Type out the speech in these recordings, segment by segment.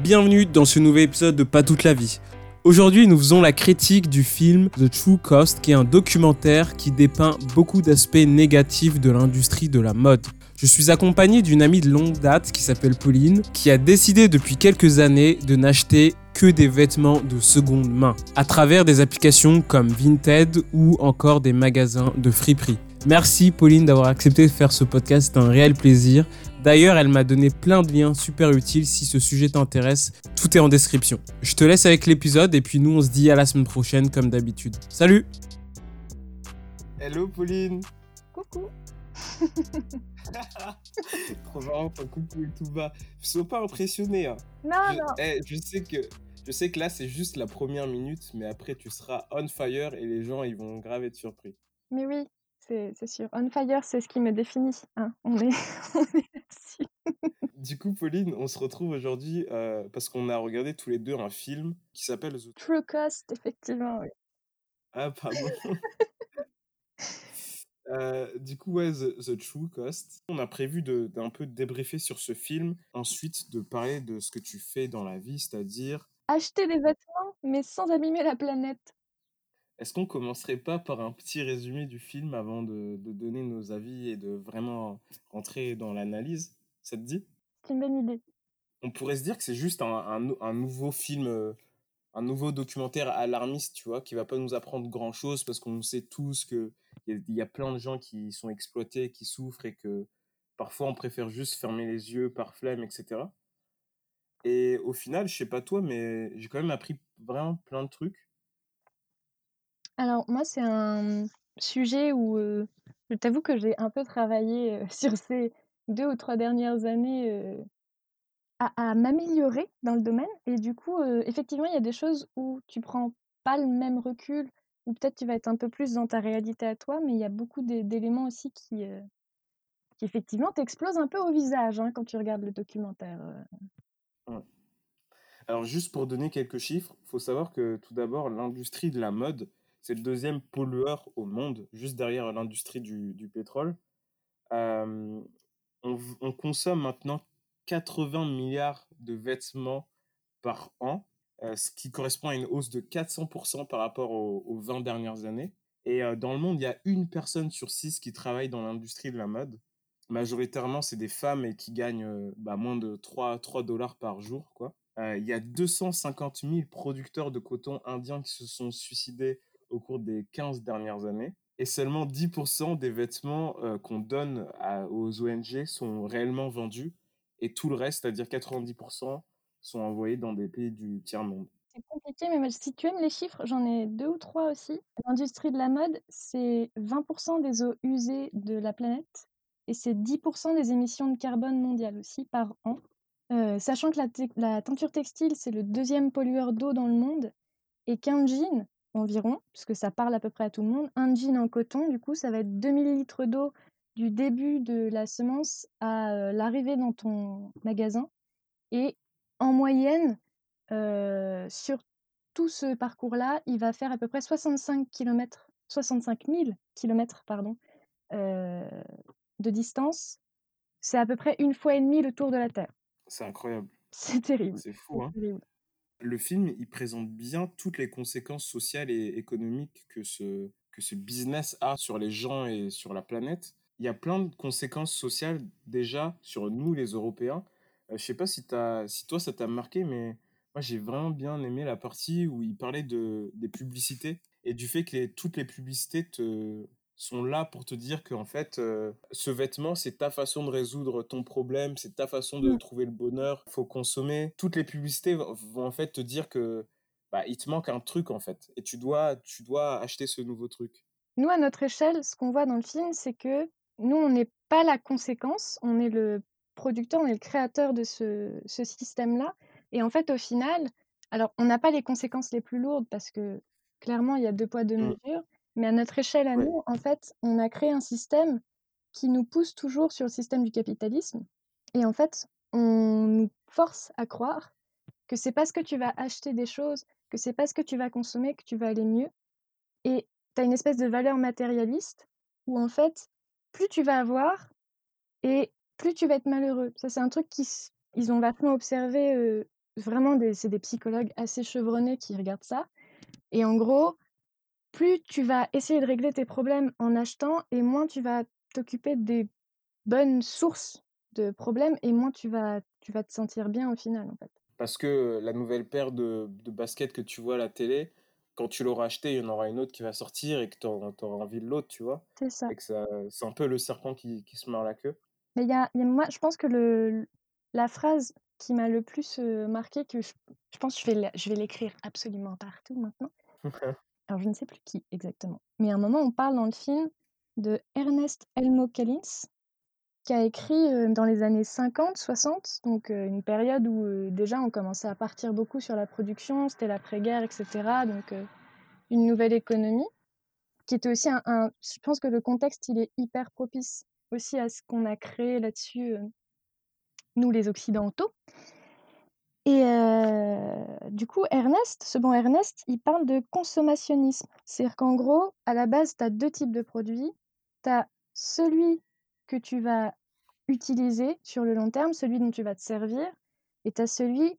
Bienvenue dans ce nouvel épisode de Pas toute la vie. Aujourd'hui, nous faisons la critique du film The True Cost, qui est un documentaire qui dépeint beaucoup d'aspects négatifs de l'industrie de la mode. Je suis accompagné d'une amie de longue date qui s'appelle Pauline, qui a décidé depuis quelques années de n'acheter que des vêtements de seconde main, à travers des applications comme Vinted ou encore des magasins de friperie. Merci Pauline d'avoir accepté de faire ce podcast, c'est un réel plaisir. D'ailleurs, elle m'a donné plein de liens super utiles si ce sujet t'intéresse. Tout est en description. Je te laisse avec l'épisode et puis nous on se dit à la semaine prochaine comme d'habitude. Salut Hello Pauline Coucou. Trop marrant ton coucou et tout bas. Sois pas impressionné. Hein. Non, je, non. eh, je sais que je sais que là c'est juste la première minute, mais après tu seras on fire et les gens ils vont grave être surpris. Mais oui, c'est sûr. On fire, c'est ce qui me définit. hein. On est, on est là-dessus. Du coup Pauline, on se retrouve aujourd'hui euh, parce qu'on a regardé tous les deux un film qui s'appelle The True cost, effectivement. Oui. Ah pardon. Euh, du coup, ouais, The, The True Cost. On a prévu de- d'un peu débriefer sur ce film, ensuite de parler de ce que tu fais dans la vie, c'est-à-dire, Acheter des vêtements, mais sans abîmer la planète. Est-ce qu'on commencerait pas par un petit résumé du film avant de, de donner nos avis et de vraiment rentrer dans l'analyse? Ça te dit? C'est une bonne idée. On pourrait se dire que c'est juste un, un nou- un nouveau film, euh, un nouveau documentaire alarmiste, tu vois, qui va pas nous apprendre grand-chose parce qu'on sait tous que il y, y a plein de gens qui sont exploités, qui souffrent et que parfois on préfère juste fermer les yeux par flemme, etc. Et au final, je sais pas toi, mais j'ai quand même appris vraiment plein de trucs. Alors, moi, c'est un sujet où je t'avoue que j'ai un peu travaillé sur ces deux ou trois dernières années à, à m'améliorer dans le domaine. Et du coup, effectivement, il y a des choses où tu prends pas le même recul, ou peut-être tu vas être un peu plus dans ta réalité à toi, mais il y a beaucoup d'é- d'éléments aussi qui, qui effectivement t'explosent un peu au visage hein, quand tu regardes le documentaire. Alors juste pour donner quelques chiffres, faut savoir que tout d'abord, l'industrie de la mode, c'est le deuxième pollueur au monde, juste derrière l'industrie du, du pétrole. On, consomme maintenant 80 milliards de vêtements par an, euh, ce qui correspond à une hausse de 400% par rapport aux, aux 20 dernières années. Et euh, dans le monde, il y a une personne sur six qui travaille dans l'industrie de la mode. Majoritairement, c'est des femmes et qui gagnent euh, bah, moins de 3, 3 dollars par jour, quoi. Il y a 250 000 producteurs de coton indiens qui se sont suicidés au cours des 15 dernières années. Et seulement 10% des vêtements euh, qu'on donne aux ONG sont réellement vendus. Et tout le reste, c'est-à-dire 90%, sont envoyés dans des pays du tiers-monde. C'est compliqué, mais si tu aimes les chiffres, j'en ai deux ou trois aussi. L'industrie de la mode, c'est 20% des eaux usées de la planète et c'est 10% des émissions de carbone mondiales aussi par an. Euh, sachant que la, te- la teinture textile, c'est le deuxième pollueur d'eau dans le monde et qu'un jean, environ, puisque ça parle à peu près à tout le monde, un jean en coton, du coup, ça va être 2000 litres d'eau du début de la semence à euh, l'arrivée dans ton magasin. Et en moyenne, euh, sur tout ce parcours-là, il va faire à peu près 65 km, 65 000 km pardon, euh, de distance. C'est à peu près une fois et demie le tour de la Terre. C'est incroyable. C'est terrible. C'est C'est fou, hein. Le film, il présente bien toutes les conséquences sociales et économiques que ce, que ce business a sur les gens et sur la planète. Il y a plein de conséquences sociales déjà sur nous, les Européens. Euh, je sais pas si, t'as, si toi, ça t'a marqué, mais moi, j'ai vraiment bien aimé la partie où il parlait de, des publicités et du fait que toutes les publicités te, sont là pour te dire qu'en fait, euh, ce vêtement, c'est ta façon de résoudre ton problème, c'est ta façon de Mm. trouver le bonheur, faut consommer. Toutes les publicités vont en fait te dire que bah, il te manque un truc en fait, et tu dois, tu dois acheter ce nouveau truc. Nous, à notre échelle, ce qu'on voit dans le film, c'est que nous, on n'est pas la conséquence, on est le producteur, on est le créateur de ce, ce système-là. Et en fait, au final, alors, on n'a pas les conséquences les plus lourdes parce que clairement, il y a deux poids, deux Mm. mesures. Mais à notre échelle, à nous, en fait, on a créé un système qui nous pousse toujours sur le système du capitalisme. Et en fait, on nous force à croire que c'est parce que tu vas acheter des choses, que c'est parce que tu vas consommer que tu vas aller mieux. Et tu as une espèce de valeur matérialiste où en fait, plus tu vas avoir et plus tu vas être malheureux. Ça, c'est un truc qu'ils ont vachement observé euh, vraiment c'est des psychologues assez chevronnés qui regardent ça et en gros, plus tu vas essayer de régler tes problèmes en achetant et moins tu vas t'occuper des bonnes sources de problèmes et moins tu vas tu vas te sentir bien au final, en fait. Parce que la nouvelle paire de, de baskets que tu vois à la télé, quand tu l'auras acheté, il y en aura une autre qui va sortir et que tu auras, envie de l'autre, tu vois? C'est ça. Et que ça, c'est un peu le serpent qui, qui se mord la queue. Mais il y a, y a- moi, je pense que le, la phrase qui m'a le plus euh, marqué, que je, je pense que je vais, la- je vais l'écrire absolument partout maintenant. Alors, je ne sais plus qui exactement. Mais à un moment, on parle dans le film de Ernest Elmo Collins, qui a écrit euh, dans les années 50, 60, donc euh, une période où euh, déjà on commençait à partir beaucoup sur la production, c'était l'après-guerre, etc. Donc une nouvelle économie, qui était aussi un, un- Je pense que le contexte, il est hyper propice aussi à ce qu'on a créé là-dessus, nous les Occidentaux. Et du coup, Ernest, ce bon Ernest, il parle de consommationnisme. C'est-à-dire qu'en gros, à la base, tu as deux types de produits. Tu as celui que tu vas utiliser sur le long terme, celui dont tu vas te servir, et tu as celui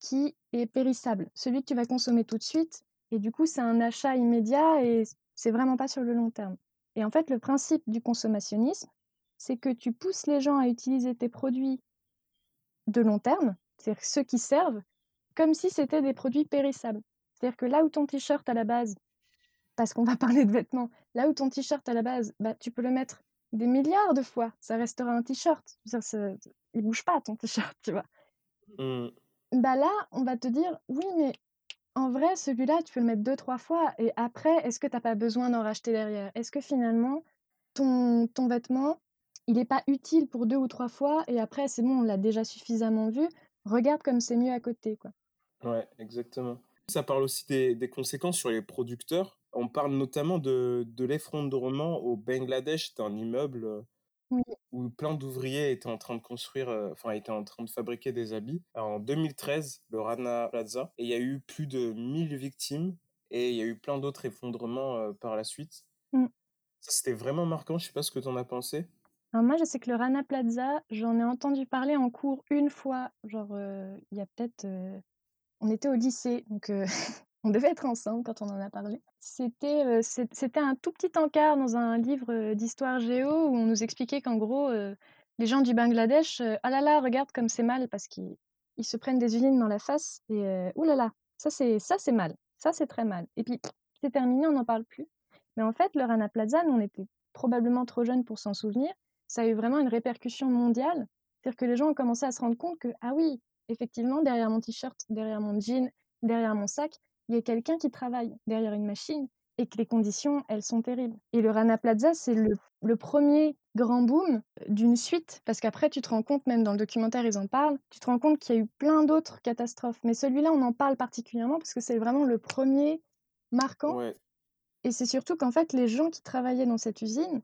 qui est périssable, celui que tu vas consommer tout de suite. Et du coup, c'est un achat immédiat et c'est vraiment pas sur le long terme. Et en fait, le principe du consommationnisme, c'est que tu pousses les gens à utiliser tes produits de long terme, c'est-à-dire ceux qui servent, comme si c'était des produits périssables. C'est-à-dire que là où ton t-shirt à la base, parce qu'on va parler de vêtements, là où ton t-shirt à la base, bah, tu peux le mettre des milliards de fois, ça restera un t-shirt. Il bouge pas ton t-shirt, tu vois. Hmm. Bah là, on va te dire, oui, mais en vrai, celui-là, tu peux le mettre deux, trois fois, et après, est-ce que t'as pas besoin d'en racheter derrière? Est-ce que finalement, ton, ton vêtement, il n'est pas utile pour deux ou trois fois, et après, c'est bon, on l'a déjà suffisamment vu, regarde comme c'est mieux à côté, quoi. Ouais, exactement. Ça parle aussi des, des conséquences sur les producteurs. On parle notamment de, de l'effondrement au Bangladesh. C'était un immeuble euh, Oui. où plein d'ouvriers étaient en train de construire, euh, enfin, étaient en train de fabriquer des habits. Alors, en 2013, le Rana Plaza, et il y a eu plus de 1000 victimes et il y a eu plein d'autres effondrements euh, par la suite. Mm. Ça, c'était vraiment marquant. Je sais pas ce que tu en as pensé. Alors moi, je sais que le Rana Plaza, j'en ai entendu parler en cours une fois, genre euh, il y a peut-être... euh, on était au lycée, donc euh, on devait être ensemble quand on en a parlé. C'était c'était un tout petit encart dans un livre d'histoire géo où on nous expliquait qu'en gros, les gens du Bangladesh, ah là là, regarde comme c'est mal parce qu'ils ils se prennent des usines dans la face et ouh là là, ça c'est ça c'est mal, ça c'est très mal. Et puis c'est terminé, on n'en parle plus. Mais en fait, le Rana Plaza, nous, on était probablement trop jeunes pour s'en souvenir. Ça a eu vraiment une répercussion mondiale. C'est-à-dire que les gens ont commencé à se rendre compte que, ah oui, effectivement, derrière mon t-shirt, derrière mon jean, derrière mon sac, il y a quelqu'un qui travaille derrière une machine et que les conditions, elles sont terribles. Et le Rana Plaza, c'est le, le premier grand boom d'une suite, parce qu'après, tu te rends compte, même dans le documentaire, ils en parlent, tu te rends compte qu'il y a eu plein d'autres catastrophes. Mais celui-là, on en parle particulièrement parce que c'est vraiment le premier marquant. Ouais. Et c'est surtout qu'en fait, les gens qui travaillaient dans cette usine,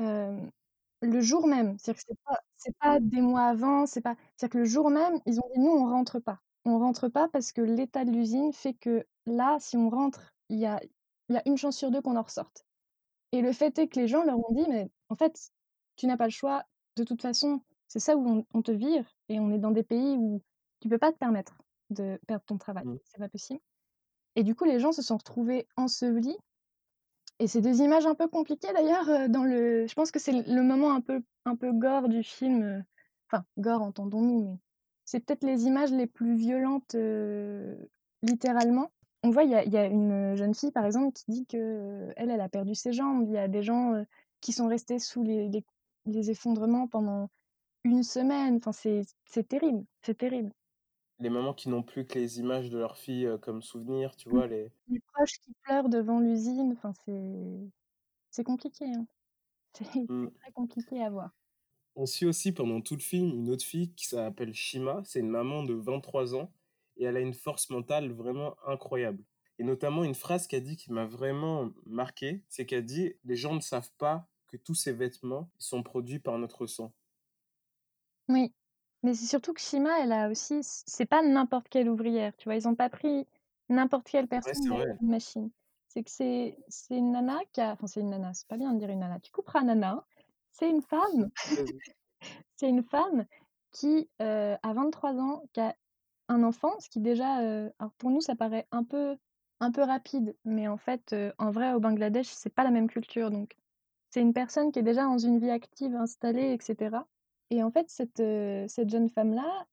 euh, le jour même, c'est-à-dire que c'est pas, c'est pas des mois avant, c'est pas, c'est-à-dire que le jour même, ils ont dit nous, on rentre pas. On rentre pas parce que l'état de l'usine fait que là, si on rentre, il y a, y a une chance sur deux qu'on en ressorte. Et le fait est que les gens leur ont dit, mais en fait, tu n'as pas le choix. De toute façon, c'est ça où on, on te vire et on est dans des pays où tu peux pas te permettre de perdre ton travail. Mm. C'est pas possible. Et du coup, les gens se sont retrouvés ensevelis. Et c'est des images un peu compliquées d'ailleurs. euh, Dans le, je pense que c'est le moment un peu, un peu gore du film. euh, Enfin, gore, entendons-nous, mais c'est peut-être les images les plus violentes, euh, littéralement. On voit, il y a, une jeune fille, par exemple, qui dit que elle, elle a perdu ses jambes. Il y a des gens qui sont restés sous les, effondrements pendant une semaine. Enfin, c'est terrible, c'est terrible. Les mamans qui n'ont plus que les images de leur fille comme souvenir, tu Mm. vois, les... Les proches qui pleurent devant l'usine. Enfin, c'est compliqué. hein. C'est c'est Mm. très compliqué à voir. On suit aussi pendant tout le film une autre fille qui s'appelle Shima. C'est une maman de 23 ans et elle a une force mentale vraiment incroyable. Et notamment une phrase qu'elle dit qui m'a vraiment marqué, c'est qu'elle dit les gens ne savent pas que tous ces vêtements sont produits par notre sang. Oui, mais c'est surtout que Shima, elle a aussi, c'est pas n'importe quelle ouvrière, tu vois, ils ont pas pris n'importe quelle Ouais, personne vrai. une machine. C'est que c'est une nana qui a, enfin c'est une nana, c'est pas bien de dire une nana, tu couperas nana. hein. C'est une femme, c'est une femme qui euh, a 23 ans, qui a un enfant, ce qui déjà, alors pour nous, ça paraît un peu, un peu rapide, mais en fait, en vrai, au Bangladesh, c'est pas la même culture. Donc, c'est une personne qui est déjà dans une vie active, installée, etc. Et en fait, cette, cette jeune femme-là,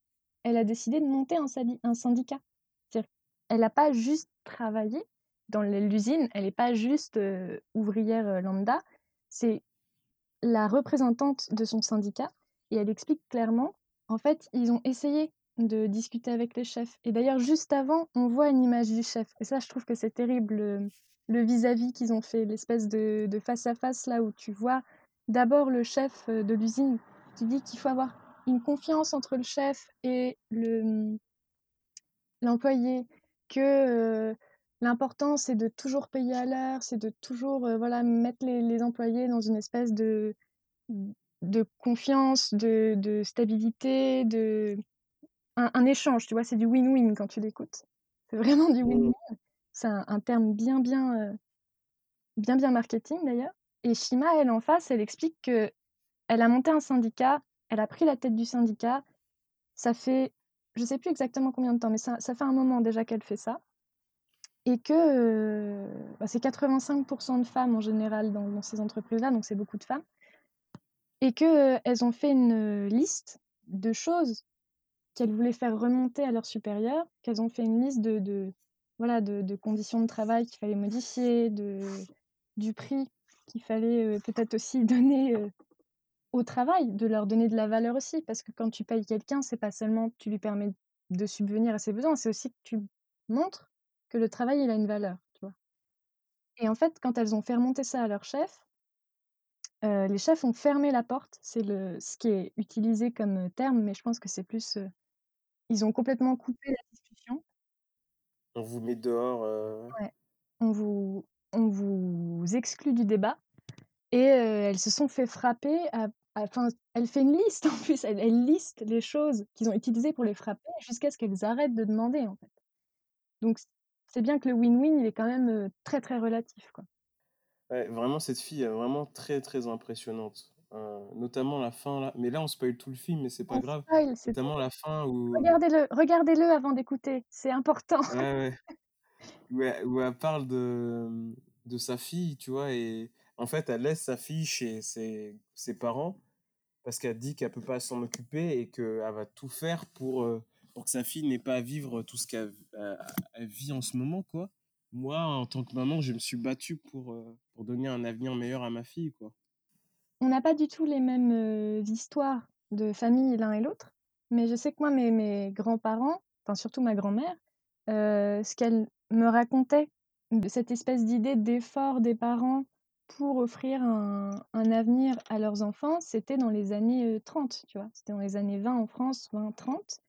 elle a décidé de monter un, un syndicat. Elle n'a pas juste travaillé dans l'usine, elle n'est pas juste ouvrière lambda, c'est la représentante de son syndicat et elle explique clairement, en fait, ils ont essayé de discuter avec les chefs. Et d'ailleurs, juste avant, on voit une image du chef. Et ça, je trouve que c'est terrible, le vis-à-vis qu'ils ont fait, l'espèce de, face-à-face là où tu vois d'abord le chef de l'usine qui dit qu'il faut avoir une confiance entre le chef et le l'employé, que l'important c'est de toujours payer à l'heure, c'est de toujours voilà mettre les, employés dans une espèce de de confiance, de, de stabilité, de un, échange, tu vois, c'est du win-win quand tu l'écoutes. C'est vraiment du win-win. C'est un, terme bien, bien, bien, bien marketing d'ailleurs. Et Shima, elle en face, elle explique que elle a monté un syndicat, elle a pris la tête du syndicat. Ça fait, je sais plus exactement combien de temps, mais ça, fait un moment déjà qu'elle fait ça. Et que bah, c'est 85% de femmes en général dans, ces entreprises-là, donc c'est beaucoup de femmes et qu'elles ont fait une liste de choses qu'elles voulaient faire remonter à leurs supérieurs, qu'elles ont fait une liste de, voilà, de, conditions de travail qu'il fallait modifier, de, du prix qu'il fallait peut-être aussi donner au travail, de leur donner de la valeur aussi, parce que quand tu payes quelqu'un, c'est pas seulement que tu lui permets de subvenir à ses besoins, c'est aussi que tu montres que le travail, il a une valeur, tu vois. Et en fait, quand elles ont fait remonter ça à leur chef, les chefs ont fermé la porte, c'est le ce qui est utilisé comme, terme, mais je pense que c'est plus, ils ont complètement coupé la discussion. On vous met dehors, Ouais. On vous on vous exclut du débat et elles se sont fait frapper à enfin, elle fait une liste en plus, elle elle liste les choses qu'ils ont utilisées pour les frapper jusqu'à ce qu'elles arrêtent de demander, en fait. Donc c'est bien que le win-win, il est quand même, très, très relatif, quoi. Ouais, vraiment, cette fille est vraiment très, très impressionnante. Euh, notamment la fin là. Mais là, on spoil tout le film, mais c'est pas grave. Notamment la fin où. Regardez-le, regardez-le avant d'écouter, c'est important. Ouais, ouais. Où elle, parle de, de sa fille, tu vois, et en fait, elle laisse sa fille chez ses, ses parents parce qu'elle dit qu'elle peut pas s'en occuper et qu'elle va tout faire pour, euh, pour que sa fille n'ait pas à vivre tout ce qu'elle vit en ce moment, quoi moi, en tant que maman, je me suis battue pour, euh, pour donner un avenir meilleur à ma fille, quoi. On n'a pas du tout les mêmes euh, histoires de famille l'un et l'autre, mais je sais que moi, mes, mes grands-parents, enfin surtout ma grand-mère, euh, ce qu'elle me racontait de cette espèce d'idée d'effort des parents pour offrir un, un, avenir à leurs enfants, c'était dans les années 30, tu vois? C'était dans les années 20 en France, 20-30.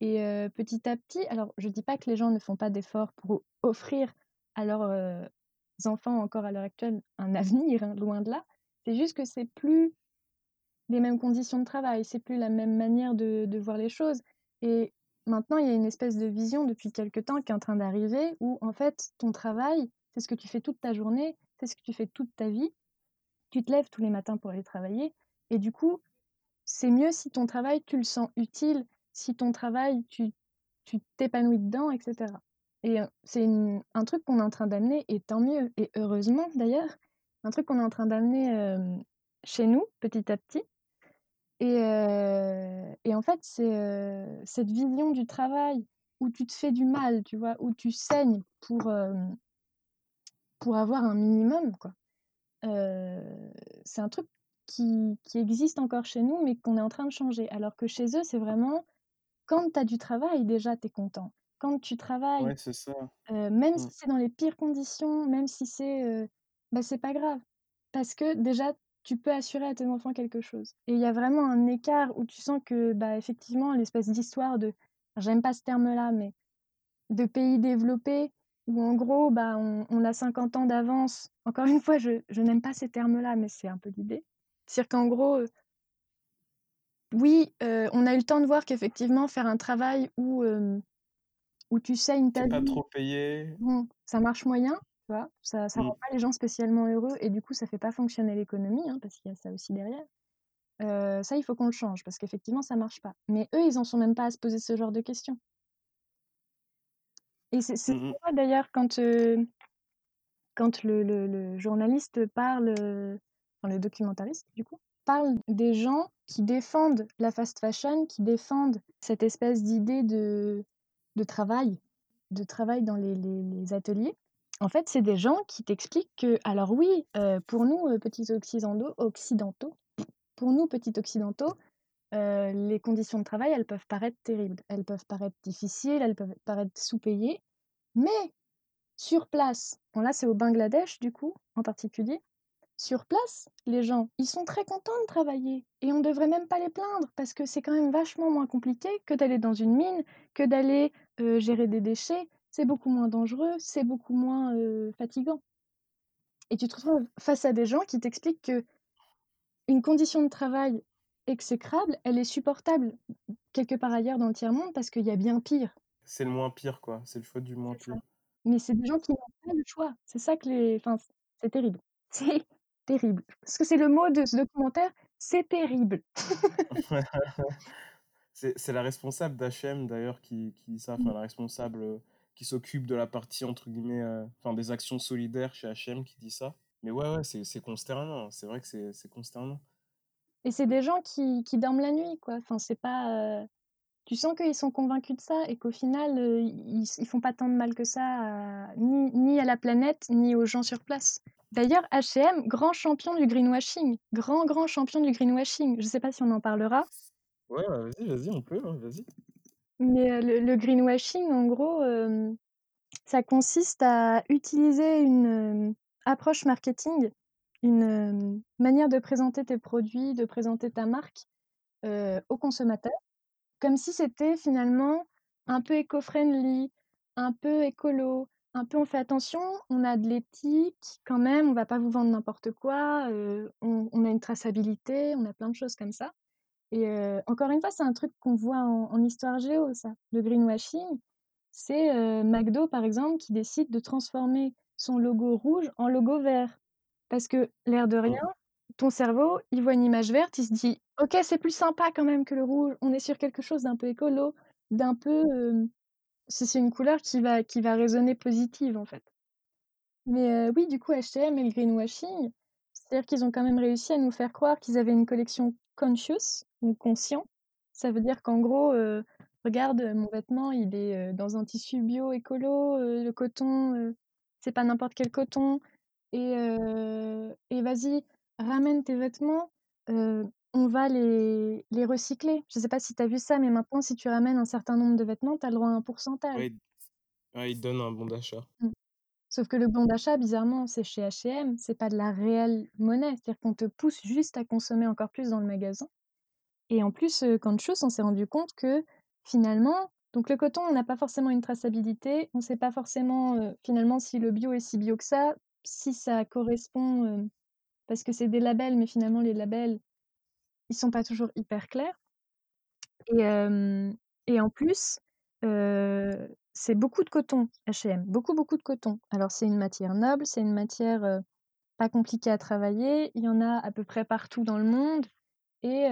Et petit à petit, alors je dis pas que les gens ne font pas d'efforts pour offrir à leurs enfants encore à l'heure actuelle un avenir, hein, loin de là. C'est juste que c'est plus les mêmes conditions de travail, c'est plus la même manière de, de, voir les choses. Et maintenant, il y a une espèce de vision depuis quelque temps qui est en train d'arriver où en fait ton travail, c'est ce que tu fais toute ta journée, c'est ce que tu fais toute ta vie? Tu te lèves tous les matins pour aller travailler et du coup, c'est mieux si ton travail, tu le sens utile si ton travail, tu t'épanouis dedans, etc. Et c'est un truc qu'on est en train d'amener, et tant mieux, et heureusement d'ailleurs, un truc qu'on est en train d'amener chez nous, petit à petit. Et, et en fait, c'est cette vision du travail où tu te fais du mal, tu vois, où tu saignes pour, pour avoir un minimum, quoi. c'est un truc qui, qui existe encore chez nous, mais qu'on est en train de changer. Alors que chez eux, c'est vraiment quand tu as du travail, déjà, tu es content. Quand tu travailles, Ouais, même mmh. si c'est dans les pires conditions, même si c'est, bah, c'est pas grave. Parce que déjà, tu peux assurer à tes enfants quelque chose. Et il y a vraiment un écart où tu sens que, bah, effectivement, l'espèce d'histoire de j'aime pas ce terme-là, mais de pays développés où en gros, bah, on a 50 ans d'avance. Encore une fois, je je n'aime pas ces termes-là, mais c'est un peu l'idée. C'est-à-dire qu'en gros, oui, on a eu le temps de voir qu'effectivement faire un travail où, où tu saignes ta pas trop payé. ça marche moyen, tu vois? Ça ça rend mmh. pas les gens spécialement heureux et du coup, ça fait pas fonctionner l'économie, hein, parce qu'il y a ça aussi derrière. ça, il faut qu'on le change parce qu'effectivement, ça marche pas. Mais eux, ils en sont même pas à se poser ce genre de questions. Et c'est c'est Mmh mh. ça d'ailleurs quand, quand le le le journaliste parle, enfin le documentariste du coup, parle des gens qui défendent la fast fashion, qui défendent cette espèce d'idée de de travail de travail dans les les les ateliers? En fait, c'est des gens qui t'expliquent que alors oui, pour nous, petits occidentaux occidentaux, pour nous petits occidentaux, les conditions de travail, elles peuvent paraître terribles. Elles peuvent paraître difficiles, elles peuvent paraître sous-payées, mais sur place, bon là c'est au Bangladesh du coup, en particulier, sur place, les gens, ils sont très contents de travailler et on devrait même pas les plaindre parce que c'est quand même vachement moins compliqué que d'aller dans une mine, que d'aller, gérer des déchets. C'est beaucoup moins dangereux, c'est beaucoup moins, fatigant. Et tu te retrouves face à des gens qui t'expliquent qu'une condition de travail exécrable, elle est supportable quelque part ailleurs dans le tiers-monde parce qu'il y a bien pire. C'est le moins pire, quoi. C'est le choix du moins ça. pire. Mais c'est des gens qui n'ont pas le choix. C'est ça que les enfin, c'est terrible. C'est terrible. Parce que c'est le mot de ce documentaire, c'est terrible. C'est la responsable d'H&M d'ailleurs qui qui dit ça, Mmh. enfin la responsable, heu, qui s'occupe de la partie entre guillemets, heu, enfin des actions solidaires chez H&M qui dit ça. Mais ouais, ouais, c'est consternant. C'est vrai que c'est consternant. Et c'est des gens qui qui dorment la nuit, quoi. Enfin, c'est pas, heu tu sens qu'ils sont convaincus de ça et qu'au final, heu, ils ils font pas tant de mal que ça à ni ni à la planète, ni aux gens sur place. D'ailleurs, H&M, grand champion du greenwashing, grand, grand champion du greenwashing. Je sais pas si on en parlera, Ouais, ouais, vas-y, vas-y, on peut, hein, vas-y. mais heu, le le greenwashing, en gros, ça consiste à utiliser une, approche marketing, une, manière de présenter tes produits, de présenter ta marque, heu, aux consommateurs Comme si c'était finalement un peu éco-friendly, un peu écolo, un peu on fait attention, on a de l'éthique quand même, on va pas vous vendre n'importe quoi, on a une traçabilité, on a plein de choses comme ça et encore une fois, c'est un truc qu'on voit en en histoire géo ça. Le greenwashing, c'est, McDo par exemple qui décide de transformer son logo rouge en logo vert. Parce que l'air de rien, ton cerveau, il voit une image verte, il se dit: «OK, c'est plus sympa quand même que le rouge, on est sur quelque chose d'un peu écolo, d'un peu, hem» c'est une couleur qui va qui va résonner positive, en fait. Mais oui, du coup, H&M et le greenwashing, c'est-à-dire qu'ils ont quand même réussi à nous faire croire qu'ils avaient une collection conscious ou conscient. Ça veut dire qu'en gros, «Regarde, mon vêtement, il est, dans un tissu bio écolo, le coton, c'est pas n'importe quel coton et heu et vas-y, ramène tes vêtements, heu, on va les les recycler». Je sais pas si tu as vu ça, mais maintenant, si tu ramènes un certain nombre de vêtements, tu as le droit à un pourcentage. Ouais, il ouais, il donne un bon d'achat. Mmh. Sauf que le bon d'achat, bizarrement, c'est chez H&M, c'est pas de la réelle monnaie. C'est-à-dire qu'on te pousse juste à consommer encore plus dans le magasin et en plus, heu, Conscious, on s'est rendu compte que finalement donc le coton, on n'a pas forcément une traçabilité, on sait pas forcément, heu, finalement si le bio est si bio que ça, si ça correspond, parce que c'est des labels, mais finalement les labels, ils sont pas toujours hyper clairs et en plus, c'est beaucoup de coton, H&M, beaucoup, beaucoup de coton. Alors c'est une matière noble, c'est une matière, pas compliquée à travailler, il y en a à peu près partout dans le monde et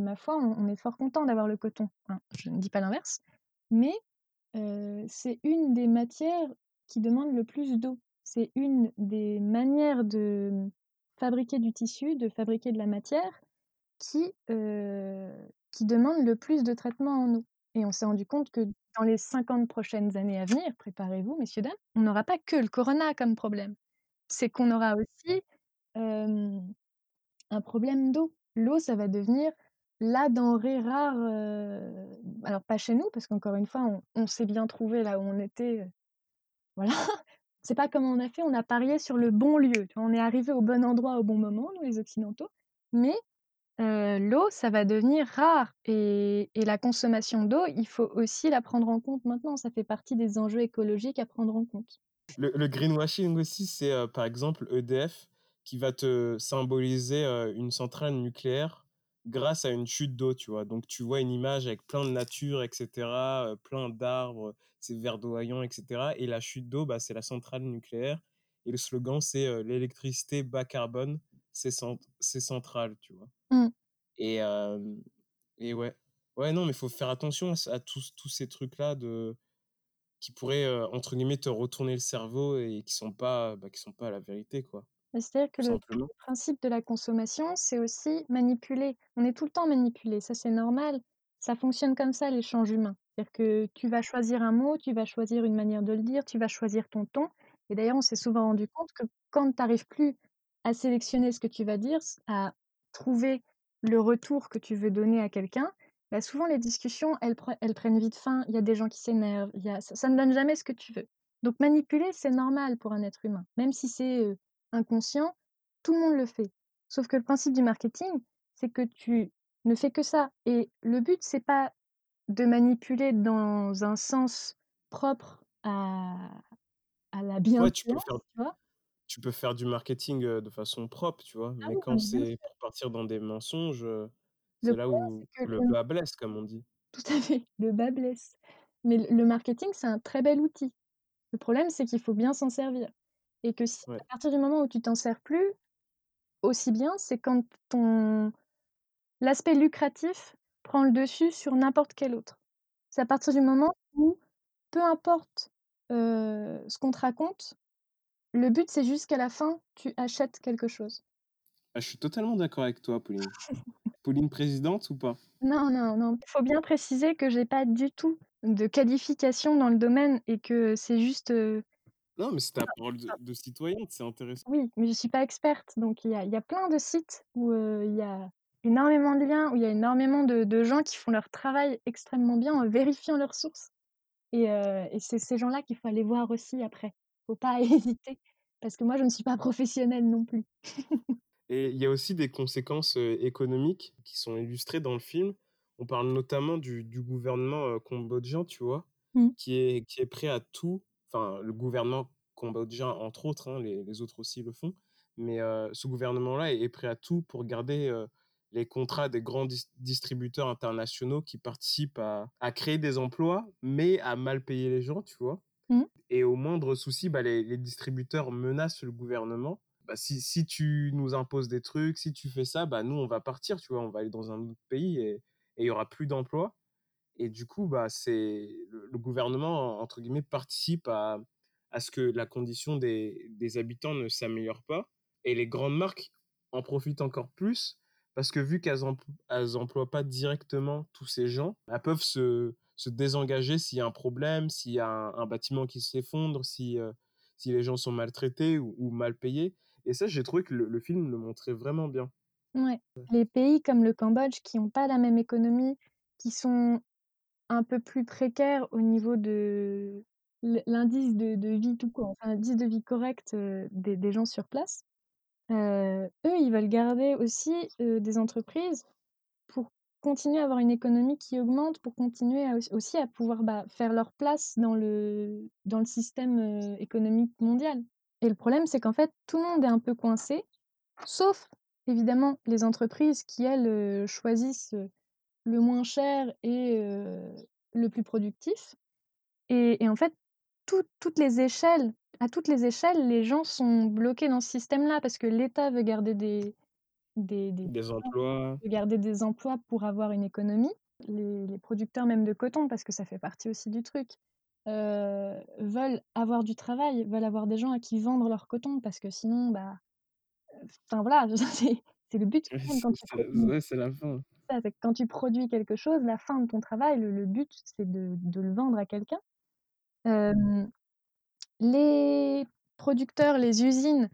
ma foi, on est fort content d'avoir le coton. Je ne dis pas l'inverse, mais c'est une des matières qui demande le plus d'eau. C'est une des manières de, mmh, fabriquer du tissu, de fabriquer de la matière qui, qui demande le plus de traitement en eau et on s'est rendu compte que dans les 50 prochaines années à venir, préparez-vous messieurs, dames, on n'aura pas que le corona comme problème. C'est qu'on aura aussi, un problème d'eau. L'eau, ça va devenir la denrée rare, alors pas chez nous parce qu'encore une fois, on s'est bien trouvé là où on était, voilà. C'est pas comment on a fait, on a parié sur le bon lieu? On est arrivés au bon endroit au bon moment, nous les occidentaux, mais l'eau, ça va devenir rare et la consommation d'eau, il faut aussi la prendre en compte maintenant. Ça fait partie des enjeux écologiques à prendre en compte. Le greenwashing aussi, c'est, par exemple, EDF qui va te symboliser, une centrale nucléaire grâce à une chute d'eau, tu vois? Donc tu vois une image avec plein de nature et cetera, heu, plein d'arbres, c'est verdoyant et cetera et la chute d'eau, bah, c'est la centrale nucléaire et le slogan, c'est, «L'électricité bas carbone, c'est cent central», tu vois? Mmh. Et et ouais. Ouais, non, mais il faut faire attention à à tous tous ces trucs-là de qui pourraient, entre guillemets, «te retourner le cerveau» et qui sont pas, bah, qui sont pas la vérité, quoi, Bah, c'est-à-dire que tout le simplement. principe de la consommation, c'est aussi manipuler. On est tout le temps manipulé, ça c'est normal. Ça fonctionne comme ça l'échange humain. C'est-à-dire que tu vas choisir un mot, tu vas choisir une manière de le dire, tu vas choisir ton ton et d'ailleurs on s'est souvent rendu compte que quand tu arrives plus à sélectionner ce que tu vas dire, à trouver le retour que tu veux donner à quelqu'un, bah, souvent les discussions elles pre elles prennent vite fin, il y a des gens qui s'énervent, il y a ça ça ne donne jamais ce que tu veux. Donc manipuler, c'est normal pour un être humain, même si c'est, inconscient, tout le monde le fait. Sauf que le principe du marketing, c'est que tu ne fais que ça et le but, c'est pas de manipuler dans un sens propre à à la Ouais, tu peux faire bienséance, tu vois? tu peux faire du marketing, de façon propre, tu vois? Ah Mais oui, quand c'est pour partir dans des mensonges, c'est là où le le bât blesse, comme on dit. Tout à fait, le bât blesse. Mais le marketing, c'est un très bel outil. Le problème, c'est qu'il faut bien s'en servir et que si Ouais. à partir du moment où tu t'en sers plus aussi bien, c'est quand ton l'aspect lucratif prend le dessus sur n'importe quel autre. C'est à partir du moment où, peu importe, ce qu'on te raconte, le but, c'est juste qu'à la fin, tu achètes quelque chose. Ah, je suis totalement d'accord avec toi, Pauline. Pauline présidente ou pas? Non, non, non. Il faut bien préciser que j'ai pas du tout de qualification dans le domaine et que c'est juste, Non, mais c'est ta parole de de citoyenne, c'est intéressant. Oui, mais je suis pas experte, donc il y a il y a plein de sites où, il y a énormément de liens, où il y a énormément de de gens qui font leur travail extrêmement bien en vérifiant leurs sources et et c'est ces gens-là qu'il faut aller voir aussi après. Faut pas hésiter parce que moi, je ne suis pas professionnelle non plus. Et il y a aussi des conséquences, économiques qui sont illustrées dans le film. On parle notamment du du gouvernement, cambodgien, tu vois? Mmh. Qui est qui est prêt à tout enfin, le gouvernement cambodgien, entre autres, hein, les les autres aussi le font, mais ce gouvernement-là est est prêt à tout pour garder, les contrats des grands dis distributeurs internationaux qui participent à à créer des emplois, mais à mal payer les gens, tu vois? Mmh. Et au moindre souci, bah, les les distributeurs menacent le gouvernement. Bah, si si tu nous imposes des trucs, si tu fais ça, bah, nous, on va partir, tu vois? On va aller dans un autre pays et et il y aura plus d'emplois et du coup, bah, c'est le gouvernement, entre guillemets, «participe» à à ce que la condition des des habitants ne s'améliore pas et les grandes marques en profitent encore plus parce que vu qu'elles empl elles emploient pas directement tous ces gens, elles peuvent se se désengager s'il y a un problème, s'il y a un un bâtiment qui s'effondre, si, heu, si les gens sont maltraités ou ou mal payés et ça, j'ai trouvé que le le film le montrait vraiment bien. Ouais. Les pays comme le Cambodge qui ont pas la même économie, qui sont un peu plus précaires au niveau de l'indice de vie tout court, enfin l'indice de vie correct, des gens sur place, eux, ils veulent garder aussi, des entreprises pour continuer à avoir une économie qui augmente, pour continuer aussi à pouvoir, bah, faire leur place dans le système, économique mondial. Et le problème, c'est qu'en fait, tout le monde est un peu coincé, sauf évidemment les entreprises qui, elles, choisissent, le moins cher et le plus productif et et en fait, toutes toutes les échelles à toutes les échelles, les gens sont bloqués dans ce système-là parce que l'État veut garder des des des Des emplois. veut garder des emplois pour avoir une économie. Les les producteurs même de coton, parce que ça fait partie aussi du truc, veulent avoir du travail, veulent avoir des gens à qui vendre leur coton parce que sinon, bah, enfin voilà, c'est le but quand tu c'est la produis ouais, c'est la fin. c'est ça, quand tu produis quelque chose, la fin de ton travail, le le but, c'est de de le vendre à quelqu'un. Les producteurs, les usines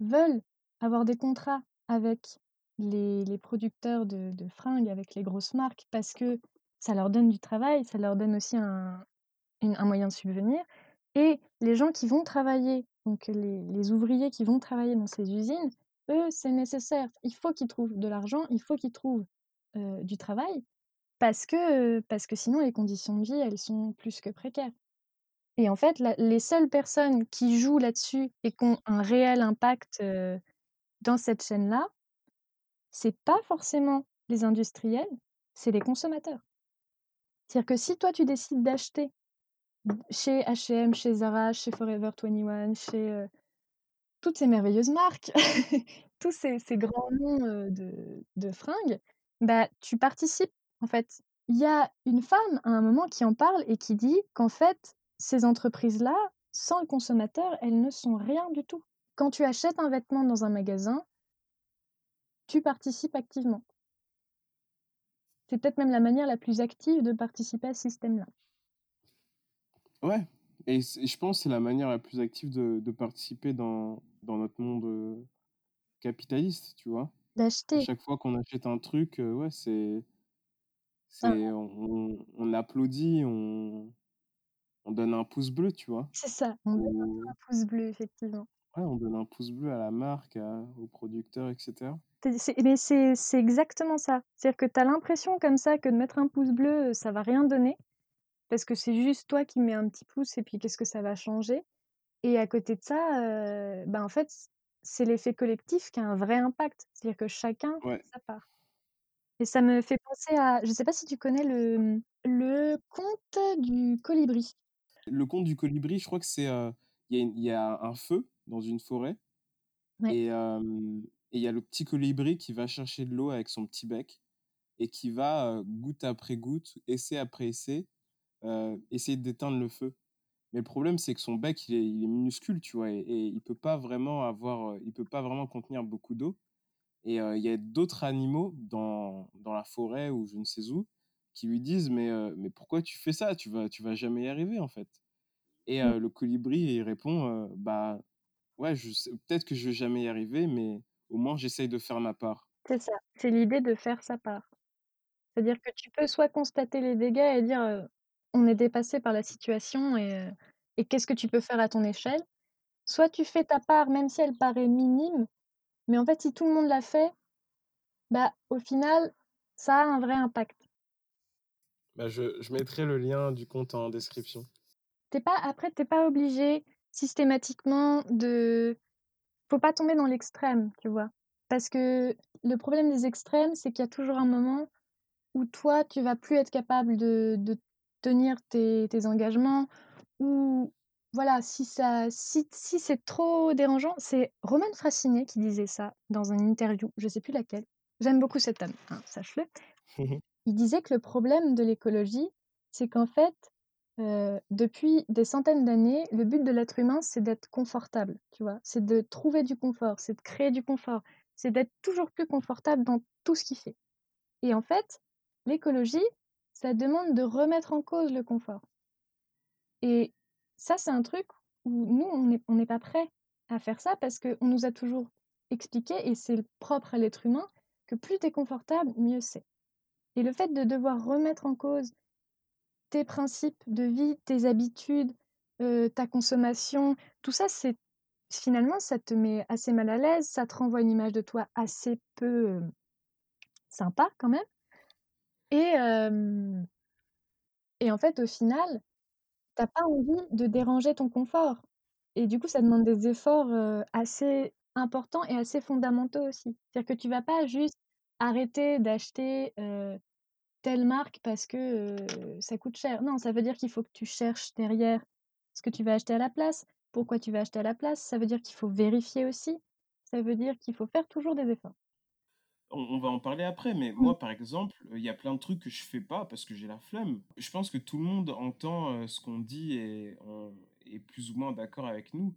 veulent avoir des contrats avec les les producteurs de de fringues, avec les grosses marques parce que ça leur donne du travail, ça leur donne aussi un une un moyen de subvenir et les gens qui vont travailler, donc les les ouvriers qui vont travailler dans ces usines, eux, c'est nécessaire. Il faut qu'ils trouvent de l'argent, il faut qu'ils trouvent, du travail parce que, parce que sinon les conditions de vie, elles sont plus que précaires et en fait, les seules personnes qui jouent là-dessus et qui ont un réel impact, dans cette chaîne-là c'est pas forcément les industriels, c'est les consommateurs. C'est-à-dire que si toi, tu décides d'acheter chez H&M, chez Zara, chez Forever 21, chez, toutes ces merveilleuses marques, tous ces ces grands noms, de de fringues, bah, tu participes, en fait. Il y a une femme, à un moment, qui en parle et qui dit qu'en fait, ces entreprises-là, sans le consommateur, elles ne sont rien du tout. Quand tu achètes un vêtement dans un magasin, tu participes activement. C'est peut-être même la manière la plus active de participer à ce système-là. Ouais, et je pense que c'est la manière la plus active de, de participer dans, dans notre monde capitaliste, tu vois? D'acheter. chaque fois qu'on achète un truc, ouais, c'est, c'est, Ah. on, on applaudit, on, on donne un pouce bleu, tu vois? C'est ça, on donne un pouce bleu, effectivement. Ouais, on donne un pouce bleu à la marque, au producteur, etc. mais c'est exactement ça. C'est-à-dire que tu as l'impression comme ça que de mettre un pouce bleu, ça va rien donner. Parce que c'est juste toi qui mets un petit pouce et puis qu'est-ce que ça va changer? Et à côté de ça, ben en fait, c'est l'effet collectif qui a un vrai impact. C'est-à-dire que chacun fait sa part. Et ça me fait penser à, je ne sais pas si tu connais le, le conte du colibri. Le conte du colibri, je crois que c'est, il y, a un feu dans une forêt. Et il y a le petit colibri qui va chercher de l'eau avec son petit bec et qui va, goutte après goutte, essai après essai, essayer d'éteindre le feu. Mais le problème, c'est que son bec, il est, il est minuscule, tu vois, et, il peut pas vraiment avoir, il peut pas vraiment contenir beaucoup d'eau. Et il y a d'autres animaux dans, dans la forêt ou je ne sais où qui lui disent mais, mais pourquoi tu fais ça? Tu vas, tu vas jamais y arriver en fait. Et mmh. le colibri, il répond bah ouais, peut-être que je vais jamais y arriver, mais au moins j'essaye de faire ma part. C'est ça, c'est l'idée de faire sa part. C'est-à-dire que tu peux soit constater les dégâts et dire on est dépassé par la situation et, et qu'est-ce que tu peux faire à ton échelle, soit tu fais ta part même si elle paraît minime, mais en fait si tout le monde l'a fait, bah au final ça a un vrai impact. Bah, je, je mettrai le lien du compte en description. T'es pas, après, t'es pas obligé systématiquement de. Faut pas tomber dans l'extrême, tu vois? Parce que le problème des extrêmes, c'est qu'il y a toujours un moment où toi, tu vas plus être capable de, de tenir tes, tes, engagements. Ou voilà, si, ça, si, si c'est trop dérangeant, c'est Roman Frassinet qui disait ça dans une interview, je sais plus laquelle. J'aime beaucoup cet homme, hein, sache-le. Il disait que le problème de l'écologie, c'est qu'en fait, euh, depuis des centaines d'années, le but de l'être humain, c'est d'être confortable, tu vois. C'est de trouver du confort, c'est de créer du confort, c'est d'être toujours plus confortable dans tout ce qu'il fait. Et en fait, l'écologie, ça demande de remettre en cause le confort. Et ça, c'est un truc où nous, on n'est pas prêt à faire ça parce qu'on nous a toujours expliqué, et c'est propre à l'être humain, que plus tu es confortable, mieux c'est. Et le fait de devoir remettre en cause tes principes de vie, tes habitudes, ta consommation, tout ça, c'est finalement, ça te met assez mal à l'aise, ça te renvoie une image de toi assez peu sympa quand même. Et, et en fait, au final, t'as pas envie de déranger ton confort. Et du coup, ça demande des efforts assez importants et assez fondamentaux aussi. C'est-à-dire que tu vas pas juste arrêter d'acheter telle marque parce que ça coûte cher. Non, ça veut dire qu'il faut que tu cherches derrière ce que tu vas acheter à la place, pourquoi tu vas acheter à la place. Ça veut dire qu'il faut vérifier aussi. Ça veut dire qu'il faut faire toujours des efforts. On, va en parler après, mais moi, par exemple, il y a plein de trucs que je fais pas parce que j'ai la flemme. Je pense que tout le monde entend ce qu'on dit et est plus ou moins d'accord avec nous.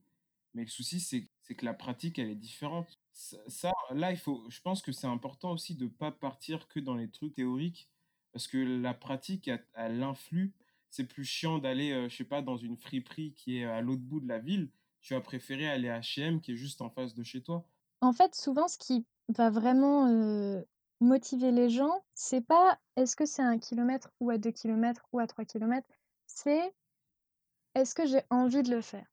Mais le souci, c'est que la pratique, elle est différente. Ça, là, il faut, je pense que c'est important aussi de ne pas partir que dans les trucs théoriques parce que la pratique, elle, influe. C'est plus chiant d'aller, je euh, je sais pas, dans une friperie qui est à l'autre bout de la ville. Tu as préféré aller à H&M qui est juste en face de chez toi. En fait, souvent, ce qui va vraiment motiver les gens, c'est pas est-ce que c'est à un kilomètre ou à deux kilomètres ou à trois kilomètres, c'est est-ce que j'ai envie de le faire?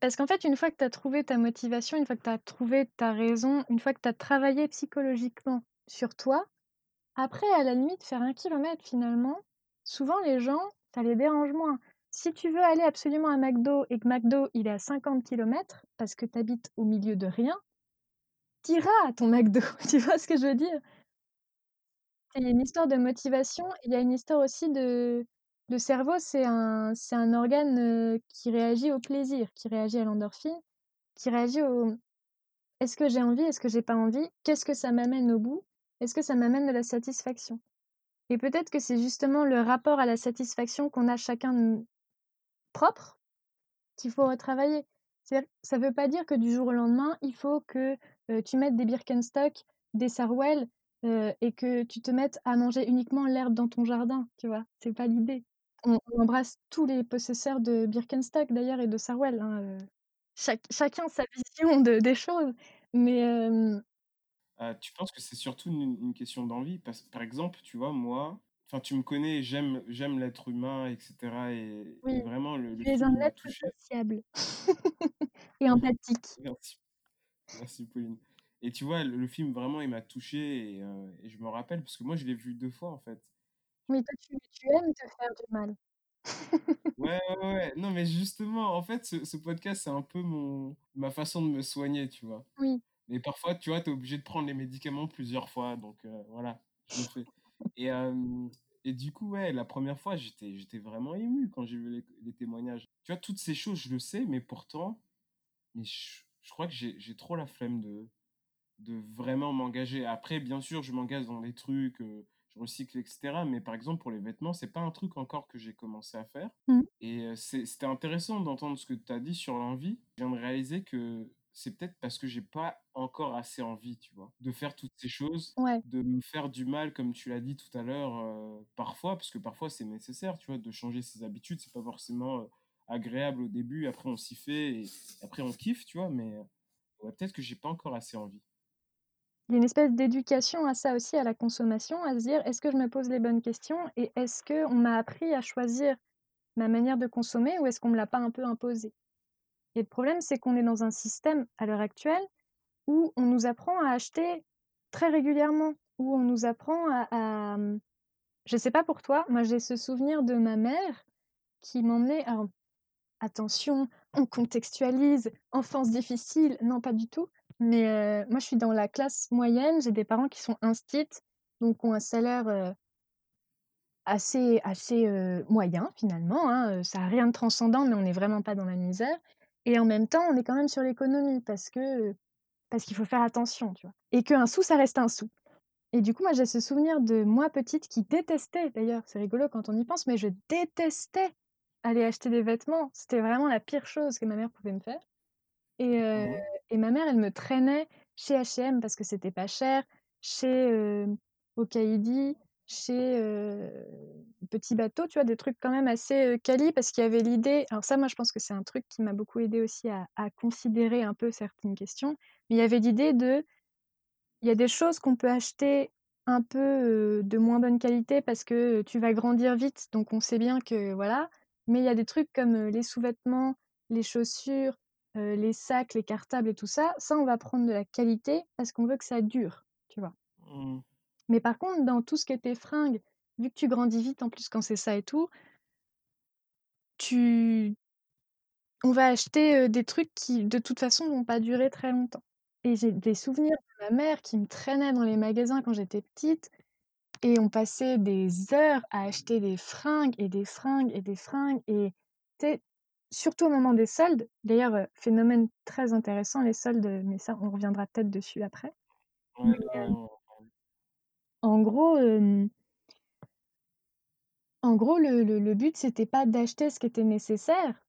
Parce qu'en fait, une fois que tu as trouvé ta motivation, une fois que tu as trouvé ta raison, une fois que tu as travaillé psychologiquement sur toi, après, à la limite, faire un kilomètre finalement, souvent les gens, ça les dérange moins. Si tu veux aller absolument à McDo et que McDo, il est à 50 km parce que tu habites au milieu de rien, t'iras à ton McDo. Tu vois ce que je veux dire? Il y a une histoire de motivation, il y a une histoire aussi de... Cerveau, c'est un, c'est un organe qui réagit au plaisir, qui réagit à l'endorphine, qui réagit au... Est-ce que j'ai envie Est-ce que j'ai pas envie Qu'est-ce que ça m'amène au bout est-ce que ça m'amène de la satisfaction? Et peut-être que c'est justement le rapport à la satisfaction qu'on a chacun propre qu'il faut retravailler. Ça veut pas dire que du jour au lendemain, il faut que, tu mettes des Birkenstock, des Sarwell, et que tu te mettes à manger uniquement l'herbe dans ton jardin, tu vois? C'est pas l'idée. On embrasse tous les possesseurs de Birkenstock d'ailleurs et de Sarwell, hein, chacun sa vision de des choses, mais Heu, tu penses que c'est surtout une question d'envie? Par exemple, tu vois, moi, enfin, tu me connais, j'aime j'aime l'être humain et cetera et vraiment le tu es un être sociable et empathique. Merci. Merci Pauline et tu vois, le le film vraiment il m'a touché et et je me rappelle parce que moi je l'ai vu 2 fois en fait. Oui, toi tu tu aimes te faire du mal. Ouais, ouais, ouais, non mais justement, en fait, ce ce podcast, c'est un peu mon ma façon de me soigner, tu vois? Oui. Mais parfois, tu vois, tu es obligé de prendre les médicaments plusieurs fois donc heu, voilà, je le fais et et du coup, ouais, la 1re fois, j'étais j'étais vraiment ému quand j'ai vu les les témoignages. Tu vois, toutes ces choses, je le sais, mais pourtant, mais je je crois que j'ai j'ai trop la flemme de de vraiment m'engager. Après, bien sûr, je m'engage dans des trucs, je recycle et cetera, mais par exemple, pour les vêtements, c'est pas un truc encore que j'ai commencé à faire Mmh. et c'était intéressant d'entendre ce que tu as dit sur l'envie. Je viens de réaliser que c'est peut-être parce que j'ai pas encore assez envie, tu vois? De faire toutes ces choses, Ouais. de me faire du mal, comme tu l'as dit tout à l'heure, heu, parfois, parce que parfois c'est nécessaire, tu vois, de changer ses habitudes. C'est pas forcément, agréable au début, après on s'y fait et après on kiffe, tu vois? Mais ouais, peut-être que j'ai pas encore assez envie. Il y a une espèce d'éducation à ça aussi, à la consommation, à se dire: «Est-ce que je me pose les bonnes questions et est-ce qu'on m'a appris à choisir ma manière de consommer ou est-ce qu'on me l'a pas un peu imposé?» Et le problème, c'est qu'on est dans un système, à l'heure actuelle, où on nous apprend à acheter très régulièrement, où on nous apprend à à, mmh je sais pas pour toi, moi j'ai ce souvenir de ma mère qui m'emmenait alors attention, on contextualise, enfance difficile, non pas du tout, mais heu, moi je suis dans la classe moyenne, j'ai des parents qui sont instituts, donc ont un salaire, heu assez assez, heu, moyen finalement, hein, ça a rien de transcendant, mais on est vraiment pas dans la misère et en même temps, on est quand même sur l'économie parce que, parce qu'il faut faire attention, tu vois? Et qu'un sou, ça reste un sou et du coup, moi, j'ai ce souvenir de moi petite qui détestait d'ailleurs, c'est rigolo quand on y pense, mais je détestais aller acheter des vêtements. C'était vraiment la pire chose que ma mère pouvait me faire et et ma mère, elle me traînait chez H&M parce que c'était pas cher, chez, heu, Okaïdi, chez, Petit Bateau, tu vois? Des trucs quand même assez, heu, quali parce qu'il y avait l'idée alors ça, moi, je pense que c'est un truc qui m'a beaucoup aidée aussi à considérer un peu certaines questions, mais il y avait l'idée de il y a des choses qu'on peut acheter un peu, de moins bonne qualité parce que, tu vas grandir vite, donc on sait bien que voilà, mais il y a des trucs comme, les sous-vêtements, les chaussures, les sacs, les cartables et tout ça, ça, on va prendre de la qualité parce qu'on veut que ça dure, tu vois? Mmh. Mais par contre, dans tout ce qui était fringues, vu que tu grandis vite en plus quand c'est ça et tout tu on va acheter, des trucs qui, de toute façon, vont pas durer très longtemps. Et j'ai des souvenirs de ma mère qui me traînait dans les magasins quand j'étais petite et on passait des heures à acheter des fringues et des fringues et des fringues et surtout au moment des soldes, d'ailleurs, phénomène très intéressant les soldes, mais ça, on reviendra peut-être dessus après, mais Ouais, ouais, hem on va en gros, hem en gros, le le le but, c'était pas d'acheter ce qui était nécessaire,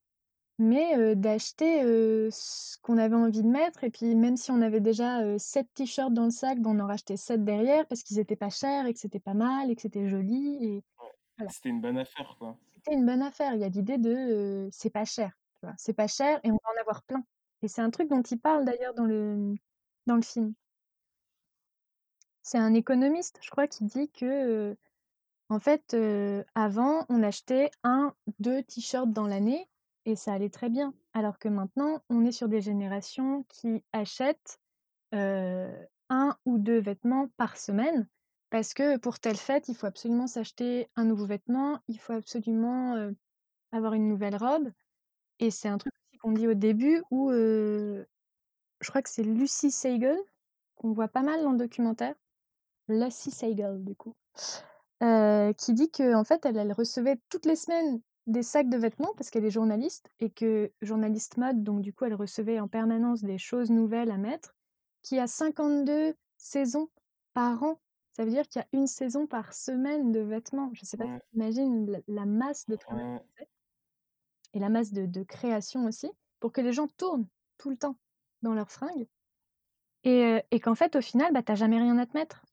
mais heu, d'acheter, heu, ce qu'on avait envie de mettre et puis même si on avait déjà, heu, 7 t-shirts dans le sac, bah, on en rachetait 7 derrière parce qu'ils étaient pas chers et que c'était pas mal et que c'était joli et Ouais, voilà. c'était une bonne affaire, quoi. C'était une bonne affaire. Il y a l'idée de, heu, c'est pas cher, tu vois? C'est pas cher et on va en avoir plein et c'est un truc dont il parle d'ailleurs dans le, dans le film. C'est un économiste, je crois, qui dit que, en fait, avant, on achetait 1-2 t-shirts dans l'année et ça allait très bien. Alors que maintenant, on est sur des générations qui achètent, 1 ou 2 vêtements par semaine parce que pour telle fête, il faut absolument s'acheter un nouveau vêtement, il faut absolument, avoir une nouvelle robe et c'est un truc aussi qu'on dit au début où, je crois que c'est Lucy Seigle, qu'on voit pas mal dans le documentaire. Lucy Seigle, du coup, qui dit qu'en fait, elle, elle recevait toutes les semaines des sacs de vêtements parce qu'elle est journaliste et que journaliste mode, donc du coup, elle recevait en permanence des choses nouvelles à mettre, qu'il y a 52 saisons par an. Ça veut dire qu'il y a 1 saison par semaine de vêtements. Je sais pas si Ouais. tu imagines la la masse de travail ouais. que et la masse de, de création aussi, pour que les gens tournent tout le temps dans leurs fringues. Et, et qu'en fait, au final, bah, t'as jamais rien à te mettre.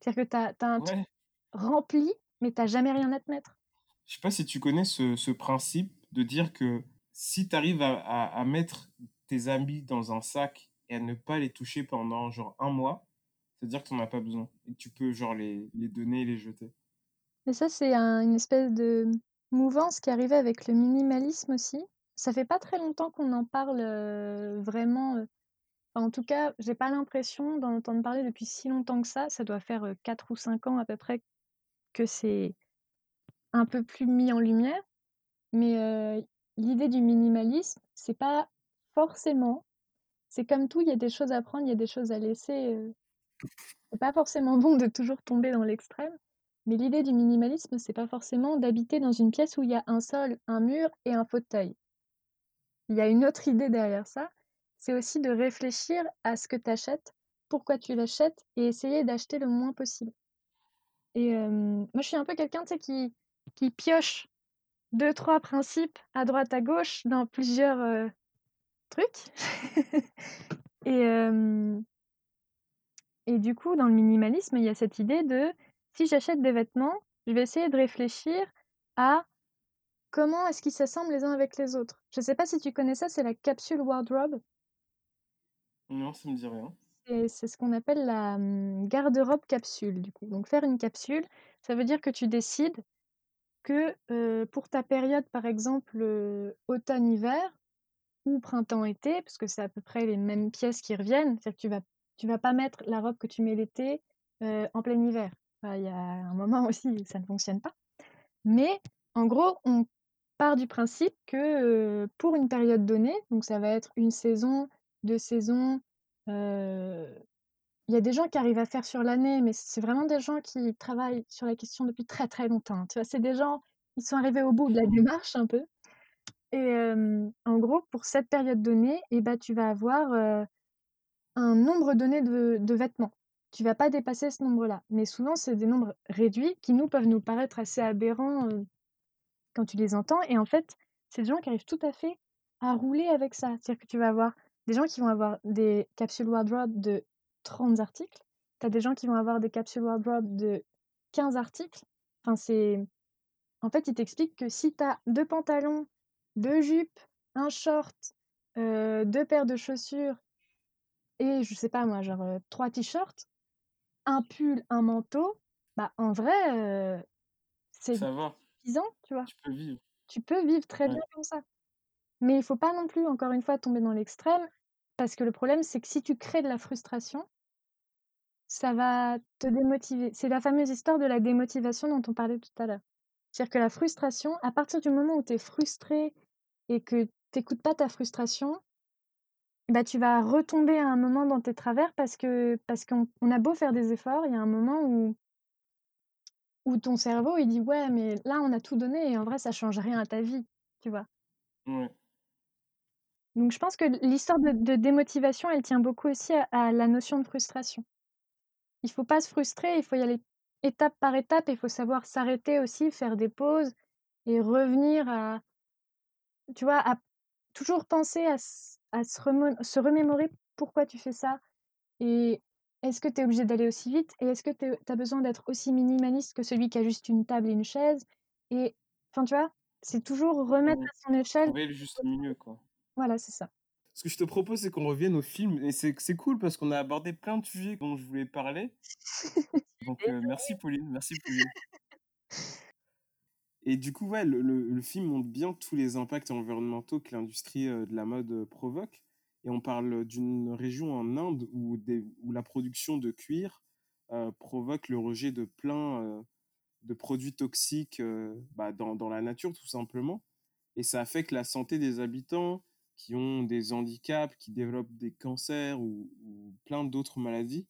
C'est-à-dire que t'as as un truc Ouais. rempli, mais t'as jamais rien à te mettre. Je sais pas si tu connais ce, ce principe de dire que si tu arrives à, à, à mettre tes habits dans un sac et à ne pas les toucher pendant genre un mois, c'est-à-dire que tu n'en as pas besoin et que tu peux genre les, les donner et les jeter. Et ça, c'est un- une espèce de mouvance qui arrivait avec le minimalisme aussi. Ça fait pas très longtemps qu'on en parle euh, vraiment. euh. En tout cas, j'ai pas l'impression d'en entendre parler depuis si longtemps que ça. Ça doit faire euh, 4 ou 5 ans à peu près que c'est un peu plus mis en lumière. Mais l'idée du minimalisme, c'est pas forcément. C'est comme tout, il y a des choses à prendre, il y a des choses à laisser. C'est pas forcément bon de toujours tomber dans l'extrême. Mais l'idée du minimalisme, c'est pas forcément d'habiter dans une pièce où il y a un sol, un mur et un fauteuil. Il y a une autre idée derrière ça, c'est aussi de réfléchir à ce que tu achètes, pourquoi tu l'achètes et essayer d'acheter le moins possible. Et moi, je suis un peu quelqu'un qui, qui pioche deux, trois principes à droite, à gauche dans plusieurs trucs. et, et du coup, dans le minimalisme, il y a cette idée de si j'achète des vêtements, je vais essayer de réfléchir à comment est-ce qu'ils s'assemblent les uns avec les autres. Je ne sais pas si tu connais ça, c'est la capsule wardrobe. Non, ça me dit rien. C'est ce qu'on appelle la hum, garde-robe capsule, du coup. Donc, faire une capsule, ça veut dire que tu décides que pour ta période, par exemple, automne-hiver ou printemps-été, parce que c'est à peu près les mêmes pièces qui reviennent, c'est-à-dire que tu vas, tu vas pas mettre la robe que tu mets l'été en plein hiver. Il y a un moment aussi ça ne fonctionne pas. Mais en gros, on part du principe que pour une période donnée, donc ça va être une saison, deux saisons, euh, il y a des gens qui arrivent à faire sur l'année, mais c'est vraiment des gens qui travaillent sur la question depuis très très longtemps. Tu vois, c'est des gens, ils sont arrivés au bout de la démarche un peu. Et euh, en gros, pour cette période donnée, eh ben, tu vas avoir euh, un nombre donné de, de vêtements. Tu vas pas dépasser ce nombre-là. Mais souvent, c'est des nombres réduits qui nous peuvent nous paraître assez aberrants euh, quand tu les entends. Et en fait, c'est des gens qui arrivent tout à fait à rouler avec ça. C'est-à-dire que tu vas avoir des gens qui vont avoir des capsules wardrobe de 30 articles. Tu as des gens qui vont avoir des capsules wardrobe de 15 articles. Enfin, c'est... En fait, ils t'expliquent que si tu as deux pantalons, deux jupes, un short, euh, deux paires de chaussures et, je sais pas moi, genre euh, trois t-shirts, un pull, un manteau, bah en vrai, euh, c'est suffisant, tu vois. tu peux vivre. Tu peux vivre très Ouais. bien comme ça. Mais il faut pas non plus, encore une fois, tomber dans l'extrême, parce que le problème, c'est que si tu crées de la frustration, ça va te démotiver. C'est la fameuse histoire de la démotivation dont on parlait tout à l'heure. C'est-à-dire que la frustration, à partir du moment où tu es frustré et que t'écoutes pas ta frustration, bah, tu vas retomber à un moment dans tes travers parce que parce qu'on on a beau faire des efforts, il y a un moment où où ton cerveau, il dit: «Ouais, mais là, on a tout donné et en vrai, ça change rien à ta vie», tu vois? Donc je pense que l'histoire de de démotivation, elle tient beaucoup aussi à à la notion de frustration. Il faut pas se frustrer, il faut y aller étape par étape et il faut savoir s'arrêter aussi, faire des pauses et revenir à tu vois, à toujours penser à s à se remo se remémorer pourquoi tu fais ça et est-ce que tu es obligé d'aller aussi vite et est-ce que tu as besoin d'être aussi minimaliste que celui qui a juste une table et une chaise et enfin, tu vois? C'est toujours remettre à son échelle Trouver le juste milieu, quoi. Voilà, c'est ça. Ce que je te propose, c'est qu'on revienne au film. Et c'est cool parce qu'on a abordé plein de sujets dont je voulais parler. Donc, euh, merci Pauline, merci Pauline. Et du coup, ouais, le, le- le film montre bien tous les impacts environnementaux que l'industrie euh, de la mode euh, provoque. Et on parle d'une région en Inde où, des, où la production de cuir euh, provoque le rejet de plein euh, de produits toxiques euh, bah, dans, dans la nature, tout simplement. Et ça affecte la santé des habitants qui ont des handicaps, qui développent des cancers ou, ou plein d'autres maladies.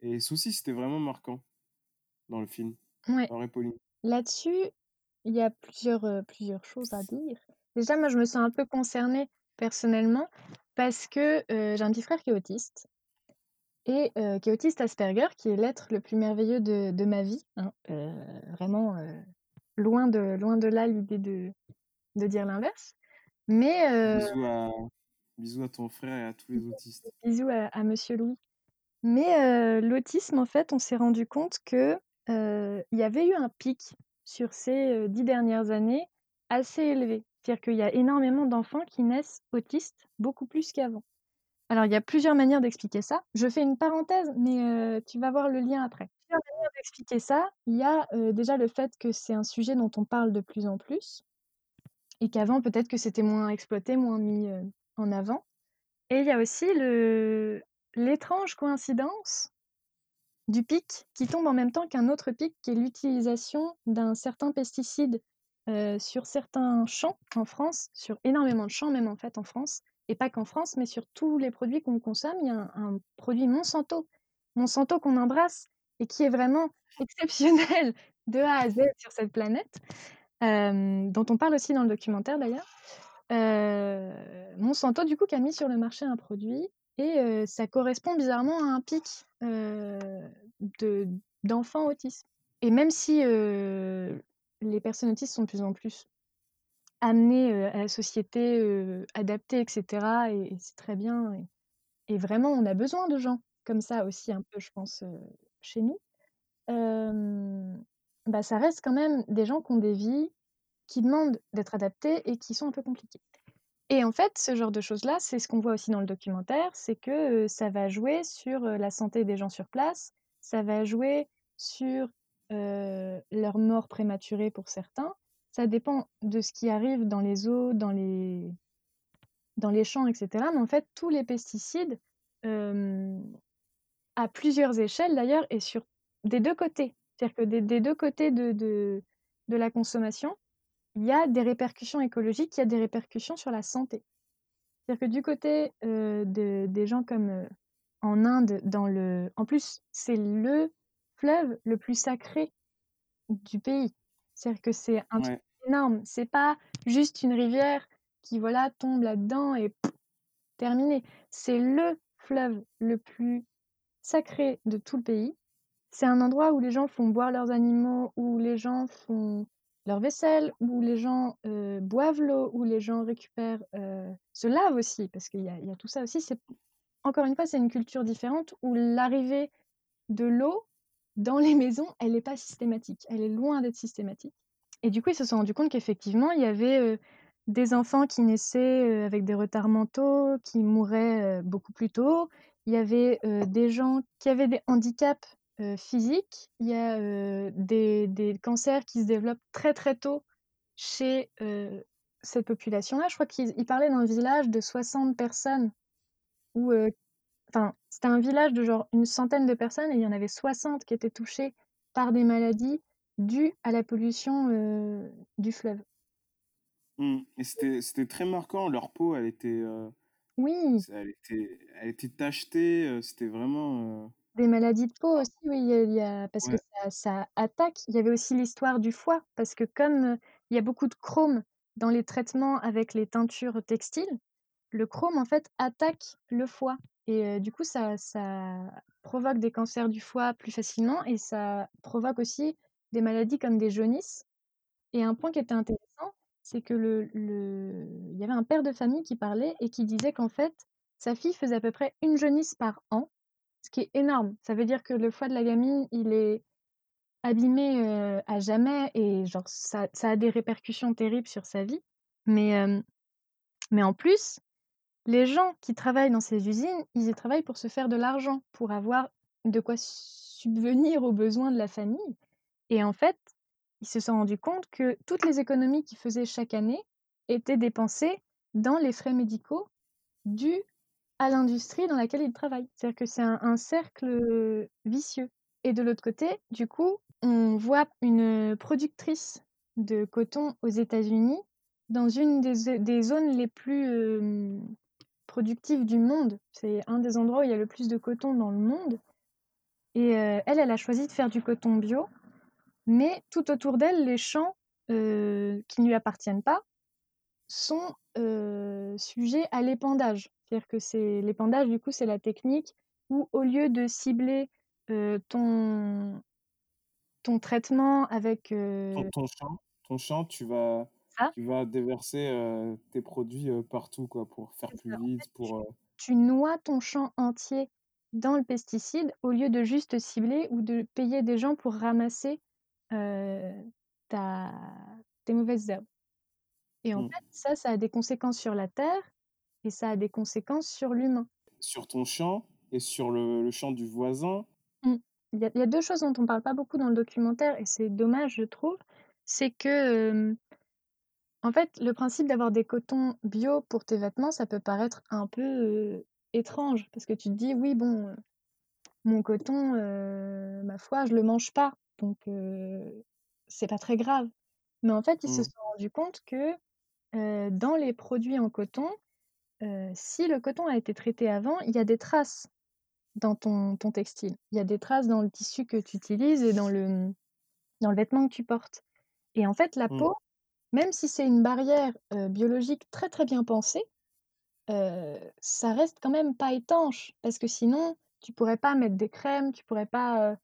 Et ceci, c'était vraiment marquant dans le film. Ouais. Là-dessus, il y a plusieurs, euh, plusieurs choses à dire. Déjà, moi, je me sens un peu concernée personnellement parce que euh, j'ai un petit frère qui est autiste et euh, qui est autiste Asperger, qui est l'être le plus merveilleux de, de ma vie. hein. Vraiment, loin, de, loin de là l'idée de, de dire l'inverse. Mais euh, Bisous à... Bisous à ton frère et à tous les autistes. bisous à, à Monsieur Louis. Mais euh, l'autisme, en fait, on s'est rendu compte que euh, il y avait eu un pic sur ces dix dernières années assez élevé. C'est-à-dire qu'il y a énormément d'enfants qui naissent autistes, beaucoup plus qu'avant. Alors, il y a plusieurs manières d'expliquer ça. Je fais une parenthèse, mais tu vas voir le lien après. Plusieurs manières d'expliquer ça. Il y a déjà le fait que c'est un sujet dont on parle de plus en plus et qu'avant, peut-être que c'était moins exploité, moins mis en avant. Et il y a aussi le l'étrange coïncidence du pic qui tombe en même temps qu'un autre pic qui est l'utilisation d'un certain pesticide sur certains champs en France, sur énormément de champs même en fait en France, et pas qu'en France, mais sur tous les produits qu'on consomme. Il y a un produit Monsanto, Monsanto qu'on embrasse et qui est vraiment exceptionnel de A à Z sur cette planète, dont on parle aussi dans le documentaire d'ailleurs. Euh, Monsanto, du coup, qui a mis sur le marché un produit et ça correspond bizarrement à un pic de- d'enfants autistes. Et même si les personnes autistes sont de plus en plus amenées à la société, adaptées, etc., et, c'est très bien, et, vraiment, on a besoin de gens comme ça aussi, un peu, je pense, chez nous, bah, ça reste quand même des gens qui ont des vies qui demandent d'être adaptées et qui sont un peu compliquées. Et en fait, ce genre de choses-là, c'est ce qu'on voit aussi dans le documentaire, c'est que ça va jouer sur la santé des gens sur place, ça va jouer sur leur mort prématurée pour certains. Ça dépend de ce qui arrive dans les eaux, dans les, dans les champs, etc. Mais en fait, tous les pesticides, à plusieurs échelles d'ailleurs, et sur des deux côtés, c'est-à-dire que des, des deux côtés de, de, de la consommation, il y a des répercussions écologiques, il y a des répercussions sur la santé. C'est-à-dire que du côté euh, de, des gens comme euh, en Inde, dans le, en plus, c'est le fleuve le plus sacré du pays. C'est-à-dire que c'est un truc énorme. C'est pas juste une rivière qui voilà tombe là-dedans et pff, terminé. C'est le fleuve le plus sacré de tout le pays. C'est un endroit où les gens font boire leurs animaux, où les gens font leur vaisselle, où les gens euh, boivent l'eau, où les gens récupèrent, euh, se lavent aussi, parce qu'il y y a tout ça aussi. C'est encore une fois, c'est une culture différente où l'arrivée de l'eau dans les maisons, elle n'est pas systématique. Elle est loin d'être systématique. Et du coup, ils se sont rendus compte qu'effectivement, il y avait euh, des enfants qui naissaient avec des retards mentaux, qui mouraient beaucoup plus tôt. Il y avait des gens qui avaient des handicaps euh, physiques. Il y a euh, des, des cancers qui se développent très très tôt chez euh, cette population-là. Je crois qu'ils ils parlaient d'un village de 60 personnes où enfin, c'était un village de genre une centaine de personnes et il y en avait 60 qui étaient touchées par des maladies dues à la pollution du fleuve. Mm. Et c'était très marquant. Leur peau, elle était, Oui, elle était, elle était tachetée. C'était vraiment. Des maladies de peau aussi, oui, il y a, il y a- parce que Ouais. ça, ça attaque. Il y avait aussi l'histoire du foie, parce que comme il y a beaucoup de chrome dans les traitements avec les teintures textiles, le chrome en fait attaque le foie. Et du coup, ça, ça provoque des cancers du foie plus facilement et ça provoque aussi des maladies comme des jaunisses. Et un point qui était intéressant, c'est que le, le... il y avait un père de famille qui parlait et qui disait qu'en fait, sa fille faisait à peu près une jaunisse par an, ce qui est énorme. Ça veut dire que le foie de la gamine, il est abîmé à jamais et genre ça, a des répercussions terribles sur sa vie. Mais, mais en plus, les gens qui travaillent dans ces usines, ils y travaillent pour se faire de l'argent, pour avoir de quoi subvenir aux besoins de la famille. Et en fait, ils se sont rendus compte que toutes les économies qu'ils faisaient chaque année étaient dépensées dans les frais médicaux dus à l'industrie dans laquelle ils travaillent. C'est-à-dire que c'est un, cercle vicieux. Et de l'autre côté, du coup, on voit une productrice de coton aux États-Unis dans une des, des zones les plus productives du monde. C'est un des endroits où il y a le plus de coton dans le monde. Et elle, elle a choisi de faire du coton bio, mais tout autour d'elle, les champs qui ne lui appartiennent pas sont sujets à l'épandage. C'est-à-dire que c'est l'épandage, du coup, c'est la technique où au lieu de cibler euh, ton, ton traitement avec... euh, Ton, ton champ, ton champ, tu vas. Tu vas déverser euh, tes produits partout, quoi, pour faire plus ça. Vite, tu pour... tu noies ton champ entier dans le pesticide au lieu de juste cibler ou de payer des gens pour ramasser, ta tes mauvaises herbes et en hmm. fait, ça, ça a des conséquences sur la terre et ça a des conséquences sur l'humain. Sur ton champ et sur le, le champ du voisin. Mmh. Il y a il y a 2 choses dont on parle pas beaucoup dans le documentaire et c'est dommage, je trouve. C'est que, en fait, le principe d'avoir des cotons bio pour tes vêtements, ça peut paraître un peu, étrange parce que tu te dis: «Oui, bon, mon coton, ma foi, je le mange pas, donc c'est pas très grave». Mais en fait, ils se Hmm. sont rendus compte que, dans les produits en coton, si le coton a été traité avant, il y a des traces dans ton ton textile. Il y a des traces dans le tissu que tu utilises et dans le, mmh, dans le vêtement que tu portes et en fait, la Hmm. peau, même si c'est une barrière, biologique très, très bien pensée, ça reste quand même pas étanche parce que sinon, tu pourrais pas mettre des crèmes, tu pourrais pas,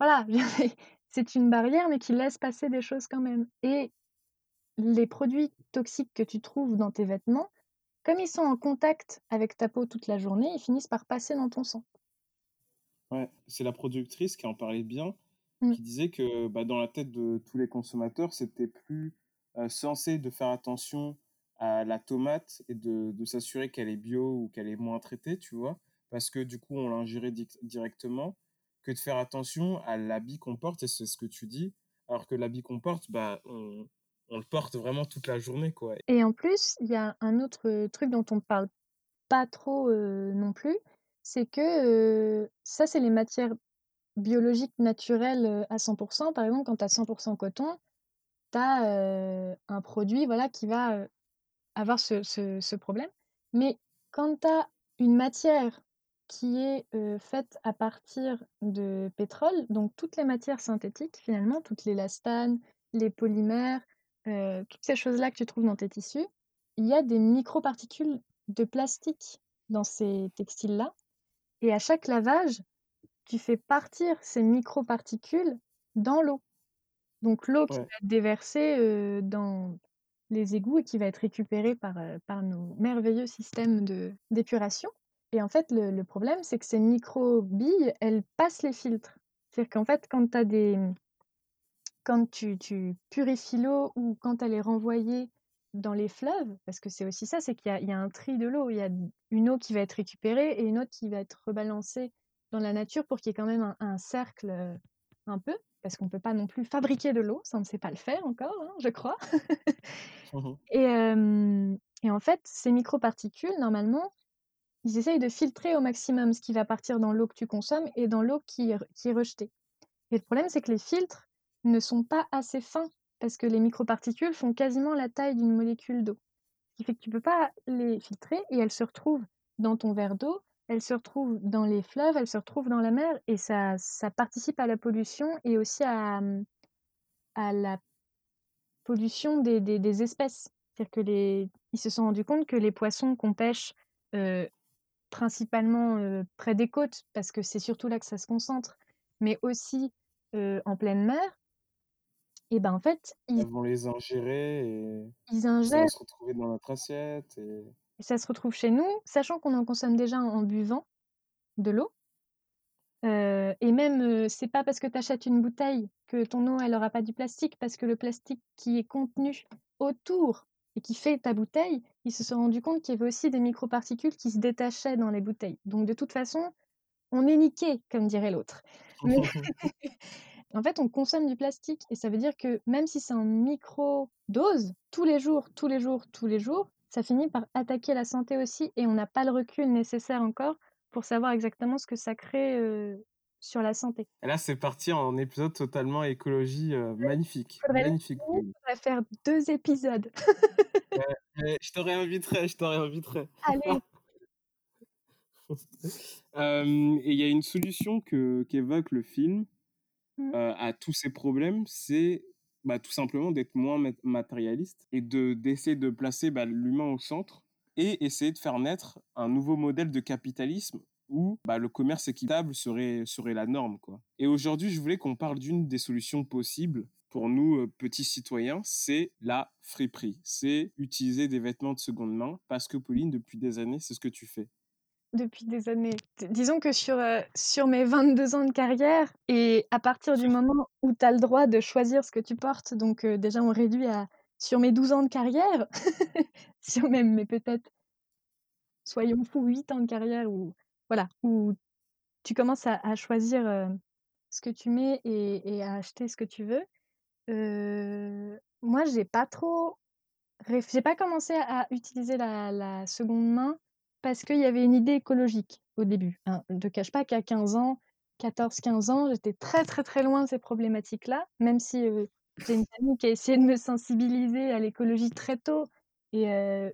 voilà, c'est une barrière mais qui laisse passer des choses quand même et les produits toxiques que tu trouves dans tes vêtements, comme ils sont en contact avec ta peau toute la journée, ils finissent par passer dans ton sang. Ouais, c'est la productrice qui en parlait bien, Mmh. qui disait que bah, dans la tête de tous les consommateurs, c'était plus euh, censé de faire attention à la tomate et de, de s'assurer qu'elle est bio ou qu'elle est moins traitée, tu vois, parce que du coup, on l'ingérait di- directement, que de faire attention à l'habit qu'on porte, et c'est ce que tu dis, alors que l'habit qu'on porte, bah, on, on le porte vraiment toute la journée, quoi. Et en plus, il y a un autre, heu, truc dont on ne parle pas trop, heu, non plus, c'est que, ça, c'est les matières biologiques naturelles, à 100 Par exemple, quand tu as 100% coton, tu as, un produit, voilà, qui va, avoir ce problème. Mais quand tu as une matière qui est, faite à partir de pétrole, donc toutes les matières synthétiques finalement, toutes les élastanes, les polymères, heu, toutes ces choses-là que tu trouves dans tes tissus, il y a des microparticules de plastique dans ces textiles-là et à chaque lavage, tu fais partir ces microparticules dans l'eau. Donc l'eau qui Ouais. va être déversée, heu, dans les égouts et qui va être récupérée par, par nos merveilleux systèmes d'épuration et en fait, le le problème, c'est que ces microbilles, elles passent les filtres. C'est-à-dire qu'en fait, quand tu as des quand tu tu purifies l'eau ou quand elle est renvoyée dans les fleuves, parce que c'est aussi ça, c'est qu'il y a il y a un tri de l'eau. Il y a une eau qui va être récupérée et une autre qui va être rebalancée dans la nature pour qu'il y ait quand même un un cercle, heu, un peu, parce qu'on peut pas non plus fabriquer de l'eau, ça on ne sait pas le faire encore, hein, je crois Mhm. et en fait, ces microparticules, normalement, ils essayent de filtrer au maximum ce qui va partir dans l'eau que tu consommes et dans l'eau qui est rejetée et le problème, c'est que les filtres ne sont pas assez fins parce que les microparticules font quasiment la taille d'une molécule d'eau. Ce qui fait que tu peux pas les filtrer et elles se retrouvent dans ton verre d'eau, elles se retrouvent dans les fleuves, elles se retrouvent dans la mer et ça ça participe à la pollution et aussi à, mmh, la pollution des espèces. C'est-à-dire que les ils se sont rendus compte que les poissons qu'on pêche, heu, principalement, heu, près des côtes, parce que c'est surtout là que ça se concentre, mais aussi, heu, en pleine mer et ben, en fait, ils vont les ingérer et ils ça va ingèrent se retrouver dans notre assiette. Et... et ça se retrouve chez nous, sachant qu'on en consomme déjà en buvant de l'eau. Heu et même, heu, c'est pas parce que tu achètes une bouteille que ton eau, elle aura pas du plastique, parce que le plastique qui est contenu autour et qui fait ta bouteille, ils se sont rendus compte qu'il y avait aussi des microparticules qui se détachaient dans les bouteilles. Donc de toute façon, on est niqués, comme dirait l'autre. Mais en fait, on consomme du plastique et ça veut dire que même si c'est en microdose, tous les jours, tous les jours, tous les jours, ça finit par attaquer la santé aussi et on n'a pas le recul nécessaire encore pour savoir exactement ce que ça crée, sur la santé. Et là, c'est parti en épisode totalement écologie euh, magnifique. Faudrait Magnifique. faudrait faire 2 épisodes. Je te réinviterai, je te réinviterai. Allez, Euh, et il y a une solution que qu'évoque le film Mmh. à tous ces problèmes, c'est bah, tout simplement d'être moins mat- matérialiste et de d'essayer de placer bah, l'humain au centre et essayer de faire naître un nouveau modèle de capitalisme où bah, le commerce équitable serait, la norme. Et aujourd'hui, je voulais qu'on parle d'une des solutions possibles pour nous, petits citoyens, c'est la friperie. C'est utiliser des vêtements de seconde main parce que, Pauline, depuis des années, c'est ce que tu fais. Depuis des années. disons que sur, euh, sur mes 22 ans de carrière et à partir du moment où tu as le droit de choisir ce que tu portes, donc euh, déjà on réduit à sur mes 12 ans de carrière, sur même, mais peut-être, soyons fous, 8 ans de carrière où, voilà, où tu commences à, choisir ce que tu mets et, à acheter ce que tu veux. moi, j'ai pas trop, j'ai pas commencé à utiliser la, seconde main parce qu'il y avait une idée écologique au début. Hein. Je ne te cache pas qu'à 15 ans, 14-15 ans, j'étais très très très loin de ces problématiques-là, même si j'ai une famille qui a essayé de me sensibiliser à l'écologie très tôt. Et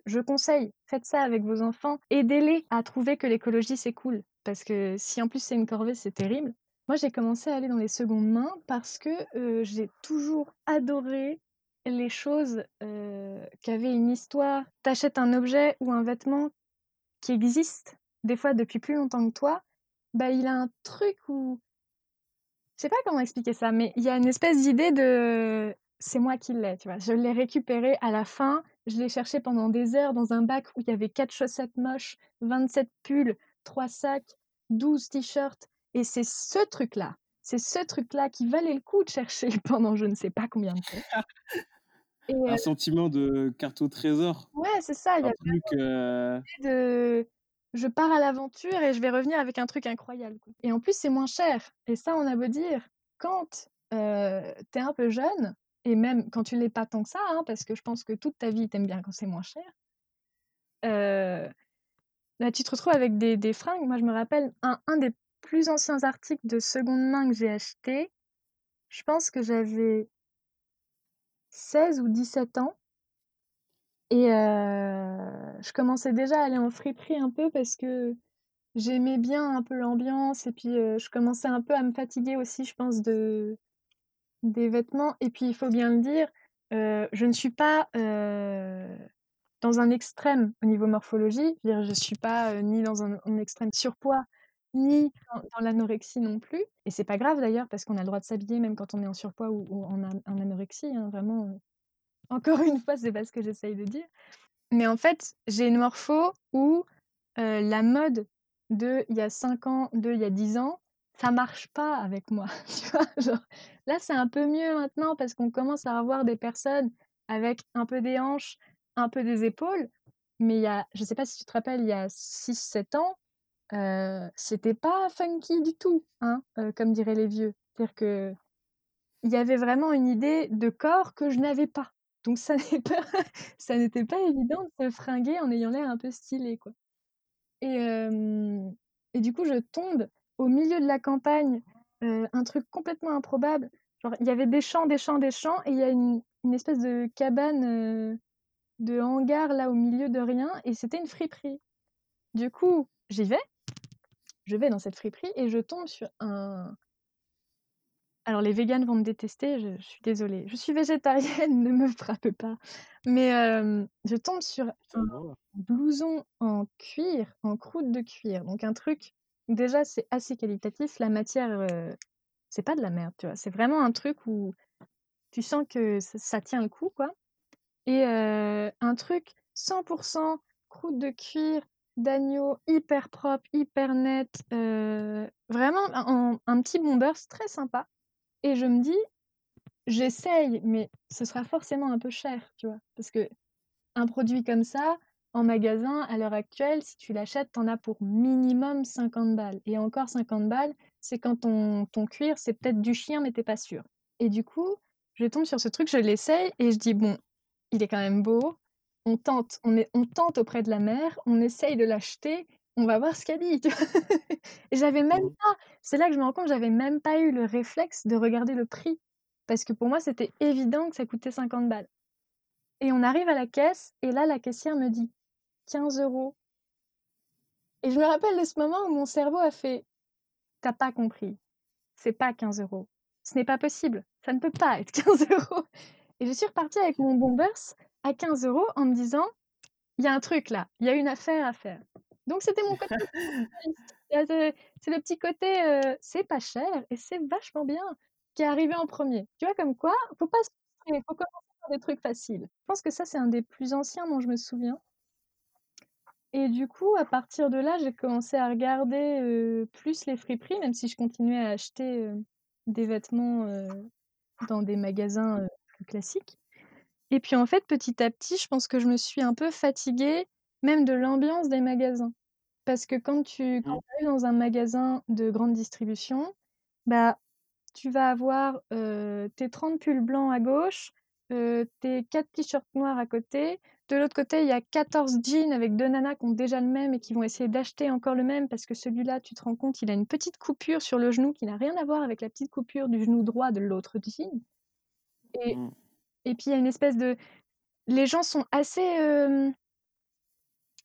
je conseille, faites ça avec vos enfants, aidez-les à trouver que l'écologie c'est cool. Parce que si en plus c'est une corvée, c'est terrible. Moi, j'ai commencé à aller dans les secondes mains parce que j'ai toujours adoré les choses qui avaient une histoire. T'achètes un objet ou un vêtement qui existe, des fois depuis plus longtemps que toi, bah il a un truc où je sais pas comment expliquer ça, mais il y a une espèce d'idée de c'est moi qui l'ai, tu vois. Je l'ai récupéré à la fin, je l'ai cherché pendant des heures dans un bac où il y avait quatre chaussettes moches, 27 pulls, trois sacs, 12 t-shirts. Et c'est ce truc-là, c'est ce truc-là qui valait le coup de chercher pendant je ne sais pas combien de temps. Un sentiment de carte au trésor. Ouais, c'est ça. Il y a plus que... de je pars à l'aventure et je vais revenir avec un truc incroyable. Et en plus, c'est moins cher. Et ça, on a beau dire, quand euh, tu es un peu jeune, et même quand tu l'es pas tant que ça, hein, parce que je pense que toute ta vie, t'aimes bien quand c'est moins cher, euh, Là, tu te retrouves avec des, des fringues. Moi, je me rappelle un, un des plus anciens articles de seconde main que j'ai acheté. Je pense que j'avais 16 ou 17 ans. Et je commençais déjà à aller en friperie un peu parce que j'aimais bien un peu l'ambiance. Et puis, je commençais un peu à me fatiguer aussi, je pense, de, des vêtements. Et puis, il faut bien le dire, je ne suis pas dans un extrême au niveau morphologie. Je ne suis pas ni dans un, extrême surpoids, ni dans, l'anorexie non plus. Et c'est pas grave d'ailleurs, parce qu'on a le droit de s'habiller même quand on est en surpoids ou, en, anorexie. Hein, vraiment, encore une fois, c'est pas ce que j'essaye de dire. Mais en fait, j'ai une morpho où la mode de il y a 5 ans, de il y a 10 ans, ça marche pas avec moi. là, c'est un peu mieux maintenant parce qu'on commence à avoir des personnes avec un peu des hanches, un peu des épaules, mais il y a, je sais pas si tu te rappelles, il y a 6-7 ans, c'était pas funky du tout, hein, comme diraient les vieux. C'est-à-dire que il y avait vraiment une idée de corps que je n'avais pas. Donc ça n'était pas, pas évident de se fringuer en ayant l'air un peu stylé, quoi. Et, et du coup, je tombe au milieu de la campagne, un truc complètement improbable. Genre, il y avait des champs, des champs, des champs, et il y a une, une espèce de cabane de hangar là au milieu de rien et c'était une friperie. Du coup, j'y vais, je vais dans cette friperie et je tombe sur un. Alors les véganes vont me détester, je, suis désolée. Je suis végétarienne, ne me frappe pas. Mais je tombe sur un blouson en cuir, en croûte de cuir. Donc un truc, déjà c'est assez qualitatif. La matière, c'est pas de la merde, tu vois. C'est vraiment un truc où tu sens que ça, ça tient le coup, quoi. Et un truc 100% croûte de cuir d'agneau, hyper propre, hyper net, vraiment un petit bomber, très sympa et je me dis: «J'essaye, mais ce sera forcément un peu cher», tu vois? Parce qu'un produit comme ça, en magasin, à l'heure actuelle, si tu l'achètes, tu en as pour minimum 50 balles et encore 50 balles, c'est quand ton ton cuir, c'est peut-être du chien, mais tu pas sûr et du coup, je tombe sur ce truc, je l'essaye et je dis: «Bon, il est quand même beau. On tente, on, est, on tente auprès de la mère, on essaye de l'acheter, on va voir ce qu'elle dit. Et j'avais même pas, c'est là que je me rends compte, j'avais même pas eu le réflexe de regarder le prix. Parce que pour moi, c'était évident que ça coûtait 50 balles. Et on arrive à la caisse, et là, la caissière me dit 15 euros. Et je me rappelle de ce moment où mon cerveau a fait T'as pas compris. C'est pas 15 euros. Ce n'est pas possible. Ça ne peut pas être 15 euros. Et je suis repartie avec mon Bombers à 15 euros en me disant, il y a un truc là, il y a une affaire à faire. Donc c'était mon côté. c'est le petit côté, c'est pas cher et c'est vachement bien. qui est arrivé en premier. Tu vois, comme quoi, faut pas se frustrer, faut commencer par des trucs faciles. Je pense que ça, c'est un des plus anciens dont je me souviens. Et du coup, à partir de là, j'ai commencé à regarder euh, plus les friperies, même si je continuais à acheter euh, des vêtements dans des magasins plus classiques. Et puis en fait, petit à petit, je pense que je me suis un peu fatiguée, même de l'ambiance des magasins. Parce que quand tu quand Mmh. arrives dans un magasin de grande distribution, bah, tu vas avoir tes 30 pulls blancs à gauche, tes 4 t-shirts noirs à côté. De l'autre côté, il y a 14 jeans avec deux nanas qui ont déjà le même et qui vont essayer d'acheter encore le même parce que celui-là, tu te rends compte, il a une petite coupure sur le genou qui n'a rien à voir avec la petite coupure du genou droit de l'autre jean. Et, Mmh. Et puis, il y a une espèce de... Les gens sont assez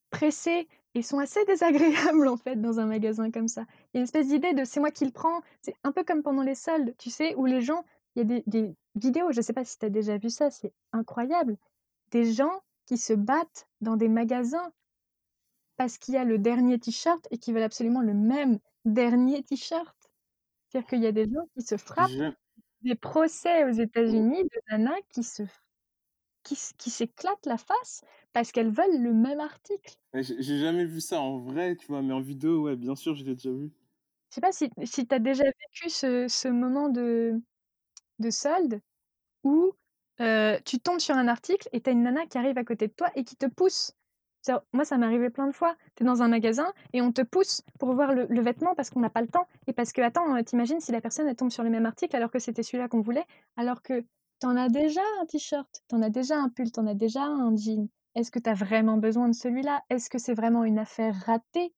pressés et sont assez désagréables en fait dans un magasin comme ça. Il y a une espèce d'idée de c'est moi qui le prends. C'est un peu comme pendant les soldes, tu sais, où les gens, il y a des, des vidéos, je sais pas si tu as déjà vu ça, c'est incroyable. Des gens qui se battent dans des magasins parce qu'il y a le dernier t-shirt et qui veulent absolument le même dernier t-shirt. C'est-à-dire qu'il y a des gens qui se frappent des procès aux États-Unis de nanas qui se qui, s- qui s'éclatent la face parce qu'elles veulent le même article. ouais, j'ai- j'ai jamais vu ça en vrai, tu vois, mais en vidéo, ouais, bien sûr, je l'ai déjà vu. Je sais pas si, si tu as déjà vécu ce, ce moment de, de solde où euh, tu tombes sur un article et tu as une nana qui arrive à côté de toi et qui te pousse. Moi, ça m'est arrivé plein de fois. Tu es dans un magasin et on te pousse pour voir le, le vêtement parce qu'on n'a pas le temps. Et parce que, attends, euh, t'imagines si la personne elle tombe sur le même article alors que c'était celui-là qu'on voulait, alors que t'en as déjà un t-shirt, t'en as déjà un pull, t'en as déjà un jean. Est-ce que tu as vraiment besoin de celui-là? Est-ce que c'est vraiment une affaire ratée?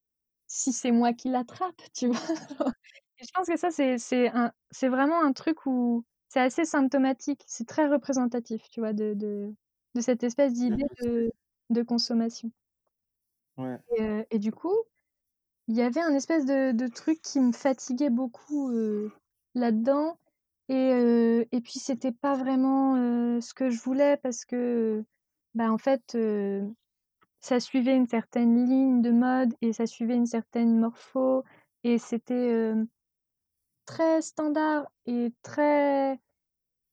Si c'est moi qui l'attrape, tu vois? Et je pense que ça, c'est vraiment un truc où c'est assez symptomatique, c'est très représentatif, tu vois, de de de cette espèce d'idée de de consommation Ouais. et du coup, il y avait un espèce de de truc qui me fatiguait beaucoup, heu, là-dedans et heu et puis c'était pas vraiment, heu, ce que je voulais parce que, bah, en fait, ça suivait une certaine ligne de mode et ça suivait une certaine morpho et c'était, Très standard et très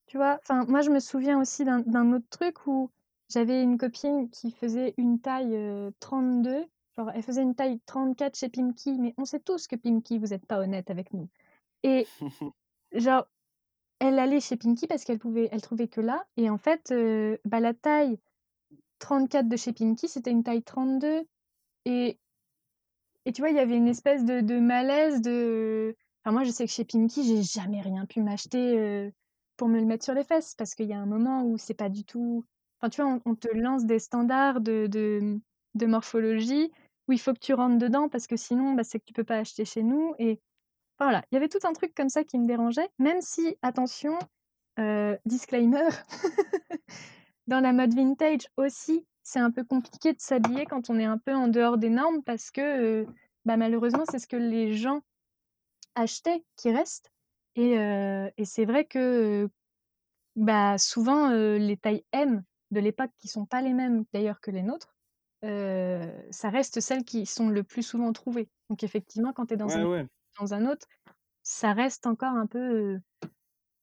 tu vois? Enfin, moi, je me souviens aussi d'un autre truc où j'avais une copine qui faisait une taille, heu, 32, genre elle faisait une taille 34 chez Pimkie, mais on sait tous que Pimkie, vous êtes pas honnête avec nous. Et genre, elle allait chez Pimkie parce qu'elle pouvait elle trouvait que là. Et en fait, heu, bah, la taille 34 de chez Pimkie, c'était une taille 32 et Et tu vois, il y avait une espèce de de malaise de enfin moi, je sais que chez Pimkie, j'ai jamais rien pu m'acheter, heu, pour me le mettre sur les fesses parce qu'il y a un moment où c'est pas du tout tu vois, on te lance des standards de de, morphologie où il faut que tu rentres dedans parce que sinon, bah, c'est que tu peux pas acheter chez nous. Et voilà, il y avait tout un truc comme ça qui me dérangeait, même si attention, heu, disclaimer, dans la mode vintage aussi, c'est un peu compliqué de s'habiller quand on est un peu en dehors des normes parce que, heu, bah, malheureusement, c'est ce que les gens achetaient qui reste et heu et c'est vrai que, bah, souvent, les tailles M de l'époque qui sont pas les mêmes d'ailleurs que les nôtres, ça reste celles qui sont le plus souvent trouvées. Donc effectivement, quand tu es dans Ouais, un ouais. dans un autre, ça reste encore un peu,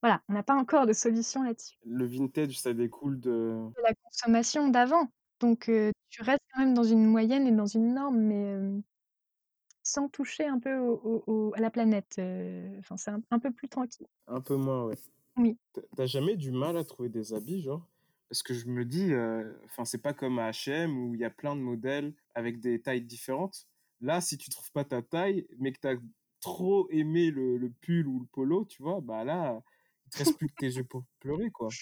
voilà, on n'a pas encore de solution là-dessus. Le vintage, ça découle de De la consommation d'avant. Donc, tu restes quand même dans une moyenne et dans une norme, mais, sans toucher un peu au au au à la planète, enfin, c'est un un peu plus tranquille. un peu moins, ouais. Oui. Tu as jamais du mal à trouver des habits, genre? Parce que je me dis, heu, enfin, c'est pas comme à H&M où il y a plein de modèles avec des tailles différentes. Là, si tu trouves pas ta taille, mais que tu as trop aimé le le pull ou le polo, tu vois? Bah là, il te reste plus que tes yeux pour pleurer, quoi.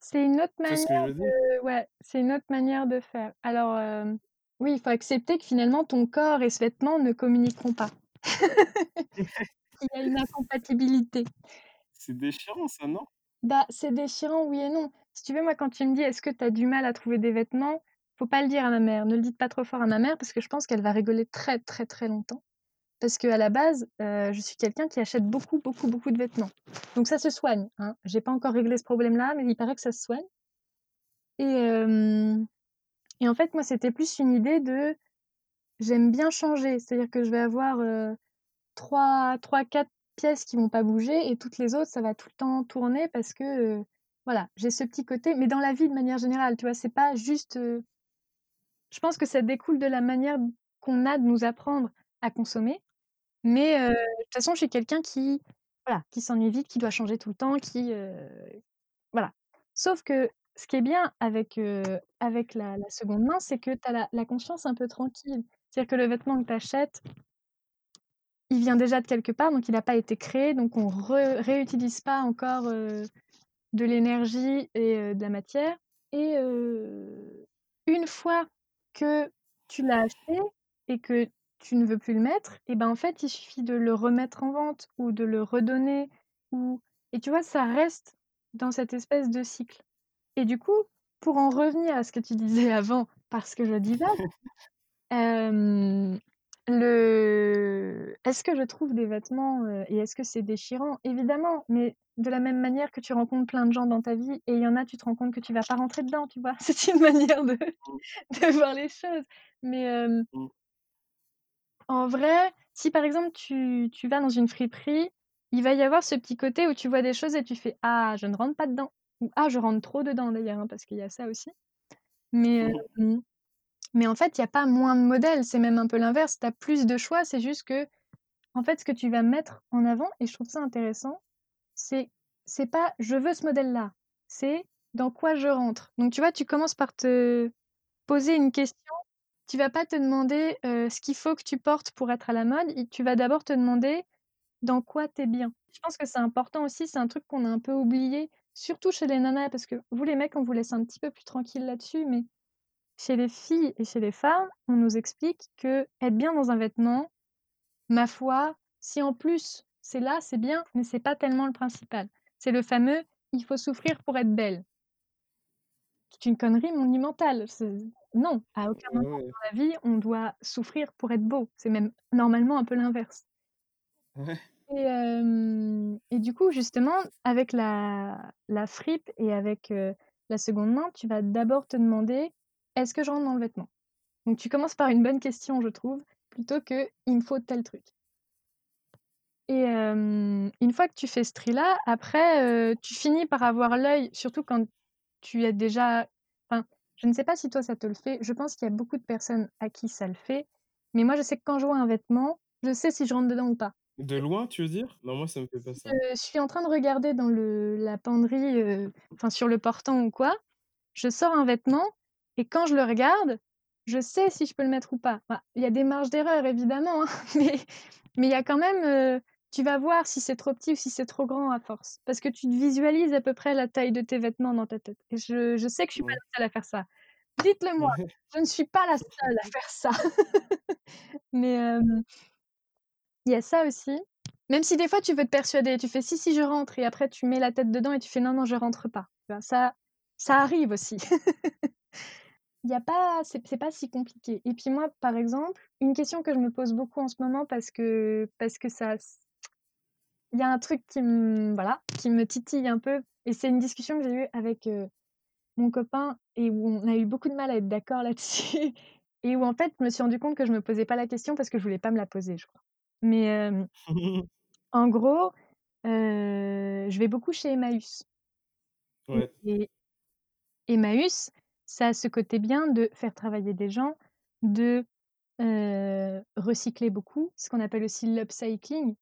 C'est une autre ce manière de ouais, c'est une autre manière de faire. Alors, hem, oui, il faut accepter que finalement ton corps et ce vêtement ne communiqueront pas. Il y a une incompatibilité. C'est déchirant ça, non? Bah, c'est déchirant, oui et non. Si tu veux, moi, quand tu me dis: «Est-ce que tu as du mal à trouver des vêtements?» faut pas le dire à ma mère. Ne le dites pas trop fort à ma mère parce que je pense qu'elle va rigoler très, très, très longtemps. Parce qu'à la base, heu, je suis quelqu'un qui achète beaucoup, beaucoup, beaucoup de vêtements. Donc ça se soigne, hein. J'ai pas encore réglé ce problème-là, mais il paraît que ça se soigne et et en fait, moi, c'était plus une idée de j'aime bien changer. C'est-à-dire que je vais avoir, heu, 3-3-4 pièces qui vont pas bouger et toutes les autres, ça va tout le temps tourner parce que, heu, voilà, j'ai ce petit côté mais dans la vie de manière générale, tu vois? C'est pas juste, heu je pense que ça découle de la manière qu'on a de nous apprendre à consommer, mais heu, de toute façon, je suis quelqu'un qui, voilà, qui s'ennuie vite, qui doit changer tout le temps, qui, heu, voilà. Sauf que ce qui est bien avec, avec la seconde main, c'est que tu as la conscience un peu tranquille. C'est-à-dire que le vêtement que tu achètes il vient déjà de quelque part, donc il a pas été créé, donc on re réutilise pas encore, de l'énergie et de la matière et une fois que tu l'as acheté et que tu ne veux plus le mettre et ben, en fait, il suffit de le remettre en vente ou de le redonner ou et tu vois, ça reste dans cette espèce de cycle. Et du coup, pour en revenir à ce que tu disais avant, parce que je divague, hem, le est-ce que je trouve des vêtements, heu et est-ce que c'est déchirant? Évidemment, mais de la même manière que tu rencontres plein de gens dans ta vie et il y en a, tu te rends compte que tu vas pas rentrer dedans, tu vois? C'est une manière de Mmh. de voir les choses, mais Mmh. en vrai, si par exemple tu tu vas dans une friperie, il va y avoir ce petit côté où tu vois des choses et tu fais: «Ah, je ne rentre pas dedans» ou «Ah, je rentre trop dedans» d'ailleurs, hein, parce qu'il y a ça aussi, mais hem, mais en fait, il y a pas moins de modèles, c'est même un peu l'inverse, tu as plus de choix, c'est juste qu'en fait, ce que tu vas mettre en avant et je trouve ça intéressant, c'est c'est pas: «Je veux ce modèle-là», c'est: «Dans quoi je rentre?» donc tu vois, tu commences par te poser une question, tu vas pas te demander, ce qu'il faut que tu portes pour être à la mode tu vas d'abord te demander dans quoi tu es bien. Je pense que c'est important aussi, c'est un truc qu'on a un peu oublié, surtout chez les nanas parce que vous les mecs, on vous laisse un petit peu plus tranquilles là-dessus, mais chez les filles et chez les femmes, on nous explique qu'être bien dans un vêtement, ma foi, si en plus c'est là, c'est bien, mais c'est pas tellement le principal. C'est le fameux: «Il faut souffrir pour être belle». C'est une connerie monumentale, non, à aucun moment ouais. dans la vie, on doit souffrir pour être beau. C'est même normalement un peu l'inverse Ouais. et du coup, justement, avec la la fripe et avec, la seconde main, tu vas d'abord te demander: «Est-ce que je rentre dans le vêtement?» donc tu commences par une bonne question, je trouve, plutôt que: «Il me faut tel truc» et une fois que tu fais ce tri-là, après, tu finis par avoir l'œil, surtout quand tu es déjà enfin, je ne sais pas si toi ça te le fait, je pense qu'il y a beaucoup de personnes à qui ça le fait, mais moi je sais que quand je vois un vêtement, je sais si je rentre dedans ou pas. De loin, tu veux dire? Non, moi, ça me fait pas ça. je suis en train de regarder dans le la penderie, enfin sur le portant ou quoi, je sors un vêtement et quand je le regarde, je sais si je peux le mettre ou pas. Il y a des marges d'erreur évidemment, hein, mais mais il y a quand même, heu, tu vas voir si c'est trop petit ou si c'est trop grand à force. Parce que tu te visualises à peu près la taille de tes vêtements dans ta tête et je je sais que je suis pas la seule à faire ça. Dites-le moi, je ne suis pas la seule à faire ça. Mais il y a ça aussi. Même si des fois tu veux te persuader, tu fais: «Si, si, je rentre» et après tu mets la tête dedans et tu fais: «Non, non, je rentre pas». Ça ça arrive aussi. Il y a pas c'est pas si compliqué et puis moi, par exemple, une question que je me pose beaucoup en ce moment parce que parce que ça il y a un truc qui me voilà, qui me titille un peu et c'est une discussion que j'ai eue avec, mon copain et où on a eu beaucoup de mal à être d'accord là-dessus et où en fait, je me suis rendu compte que je me posais pas la question parce que je voulais pas me la poser, je crois. Mais en gros, je vais beaucoup chez Emmaüs Ouais. et Emmaüs, ça a ce côté bien de faire travailler des gens, de, recycler beaucoup, ce qu'on appelle aussi l'upcycling.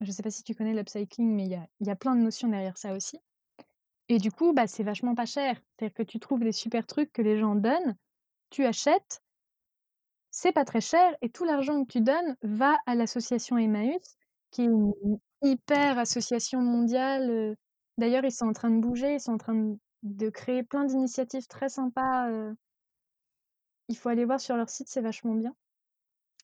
Je sais pas si tu connais l'upcycling, mais il y a plein de notions derrière ça aussi et du coup, bah, c'est vachement pas cher. C'est-à-dire que tu trouves des super trucs que les gens donnent, tu achètes c'est pas très cher et tout l'argent que tu donnes va à l'association Emmaüs, qui est une hyper association mondiale, d'ailleurs, ils sont en train de bouger, ils sont en train de de créer plein d'initiatives très sympas, il faut aller voir sur leur site, c'est vachement bien.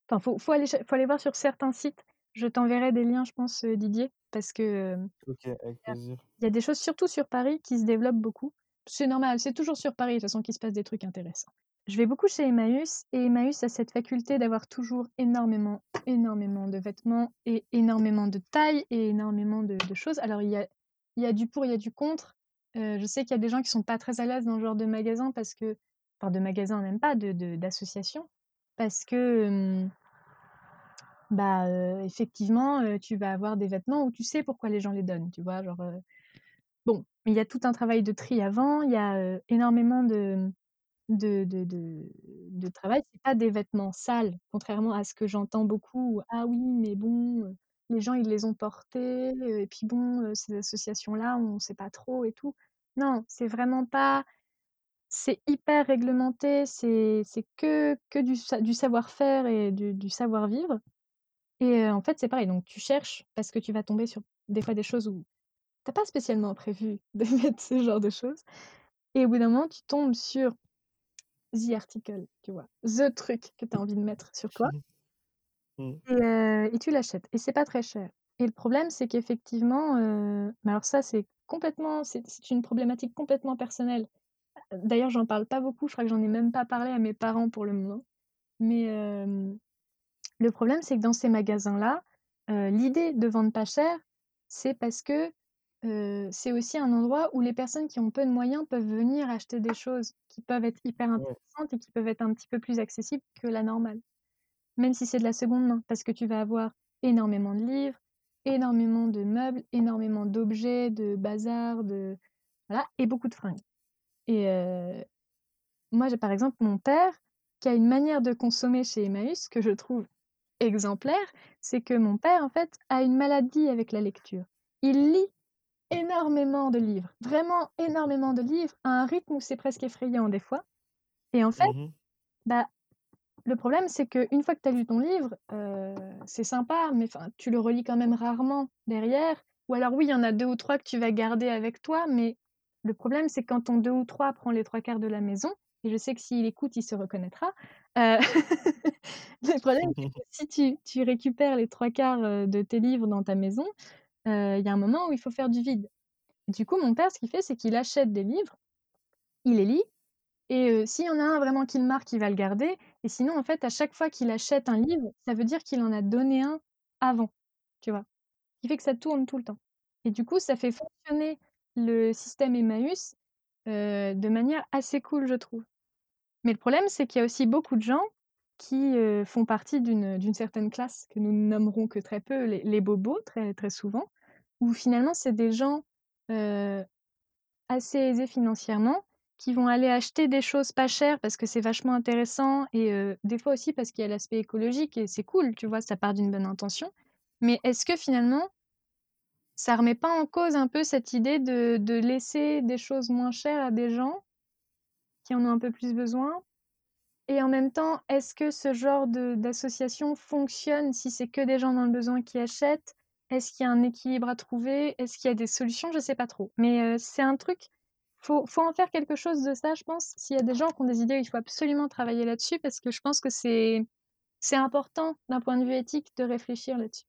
Enfin, faut faut aller faut aller voir sur certains sites. Je t'enverrai des liens, je pense, heu, Didier, parce que, OK, avec plaisir. il y a des choses, surtout sur Paris, qui se développent beaucoup. C'est normal, c'est toujours sur Paris, de toute façon, qu'il se passe des trucs intéressants. Je vais beaucoup chez Emmaüs et Emmaüs a cette faculté d'avoir toujours énormément, énormément de vêtements et énormément de tailles et énormément de de choses. Alors il y a il y a du pour, il y a du contre. Je sais qu'il y a des gens qui sont pas très à l'aise dans ce genre de magasin parce que enfin de magasin même pas, de d'association, parce que, bah, effectivement, tu vas avoir des vêtements où tu sais pourquoi les gens les donnent, tu vois? Genre, bon, il y a tout un travail de tri avant, il y a, énormément de de de de de travail. C'est pas des vêtements sales, contrairement à ce que j'entends beaucoup. «Ah oui, mais bon, les gens, ils les ont portés, et puis bon, ces associations-là, on sait pas trop et tout». Non, c'est vraiment pas c'est hyper réglementé, c'est c'est que que du sa du savoir-faire et du savoir-vivre et en fait, c'est pareil, donc tu cherches parce que tu vas tomber sur des fois des choses où tu as pas spécialement prévu de mettre ce genre de choses et au bout d'un moment, tu tombes sur the article, tu vois? The truc que tu as envie de mettre sur toi Mmh. et heu et tu l'achètes et c'est pas très cher et le problème, c'est qu'effectivement, heu, mais alors ça, c'est complètement c'est c'est une problématique complètement personnelle. D'ailleurs, j'en parle pas beaucoup, je crois que j'en ai même pas parlé à mes parents pour le moment, mais hem, le problème, c'est que dans ces magasins-là, heu, l'idée de vendre pas cher, c'est parce que, heu, c'est aussi un endroit où les personnes qui ont peu de moyens peuvent venir acheter des choses qui peuvent être hyper Ouais. intéressantes et qui peuvent être un petit peu plus accessibles que la normale. Même si c'est de la seconde main, parce que tu vas avoir énormément de livres, énormément de meubles, énormément d'objets, de bazar, de voilà et beaucoup de fringues. Et heu, moi, j'ai par exemple mon père qui a une manière de consommer chez Emmaüs que je trouve exemplaire, c'est que mon père, en fait, a une maladie avec la lecture. Il lit énormément de livres, vraiment énormément de livres, à un rythme où c'est presque effrayant des fois. Et en fait, Mmh bah, le problème, c'est qu'une fois que tu as lu ton livre, heu, c'est sympa, mais tu le relis quand même rarement derrière ou alors oui, il y en a 2 ou 3 que tu vas garder avec toi, mais le problème, c'est quand ton 2 ou 3 prend les 3 quarts de la maison et je sais que s'il écoute, il se reconnaîtra, heu, le problème, c'est que si tu récupères les 3 quarts, heu, de tes livres dans ta maison, il y a un moment où il faut faire du vide. Du coup, mon père, ce qu'il fait, c'est qu'il achète des livres, il les lit et s'il y en a un vraiment qui le marque, il va le garder et sinon, en fait, à chaque fois qu'il achète un livre, ça veut dire qu'il en a donné un avant, tu vois? Ce qui fait que ça tourne tout le temps et du coup, ça fait fonctionner le système Emmaüs, de manière assez cool, je trouve. Mais le problème, c'est qu'il y a aussi beaucoup de gens qui, font partie d'une, certaine classe que nous nommerons que très peu les bobos, très très souvent, où finalement, c'est des gens, assez aisés financièrement, qui vont aller acheter des choses pas chères parce que c'est vachement intéressant et des fois aussi parce qu'il y a l'aspect écologique et c'est cool, tu vois? Ça part d'une bonne intention. Mais est-ce que finalement, ça remet pas en cause un peu cette idée de laisser des choses moins chères à des gens qui en ont un peu plus besoin? Et en même temps, est-ce que ce genre d'association fonctionne si c'est que des gens dans le besoin qui achètent? Est-ce qu'il y a un équilibre à trouver? Est-ce qu'il y a des solutions? Je sais pas trop. Mais, c'est un truc, faut faut en faire quelque chose de ça, je pense. S'il y a des gens qui ont des idées, il faut absolument travailler là-dessus parce que je pense que c'est important d'un point de vue éthique de réfléchir là-dessus.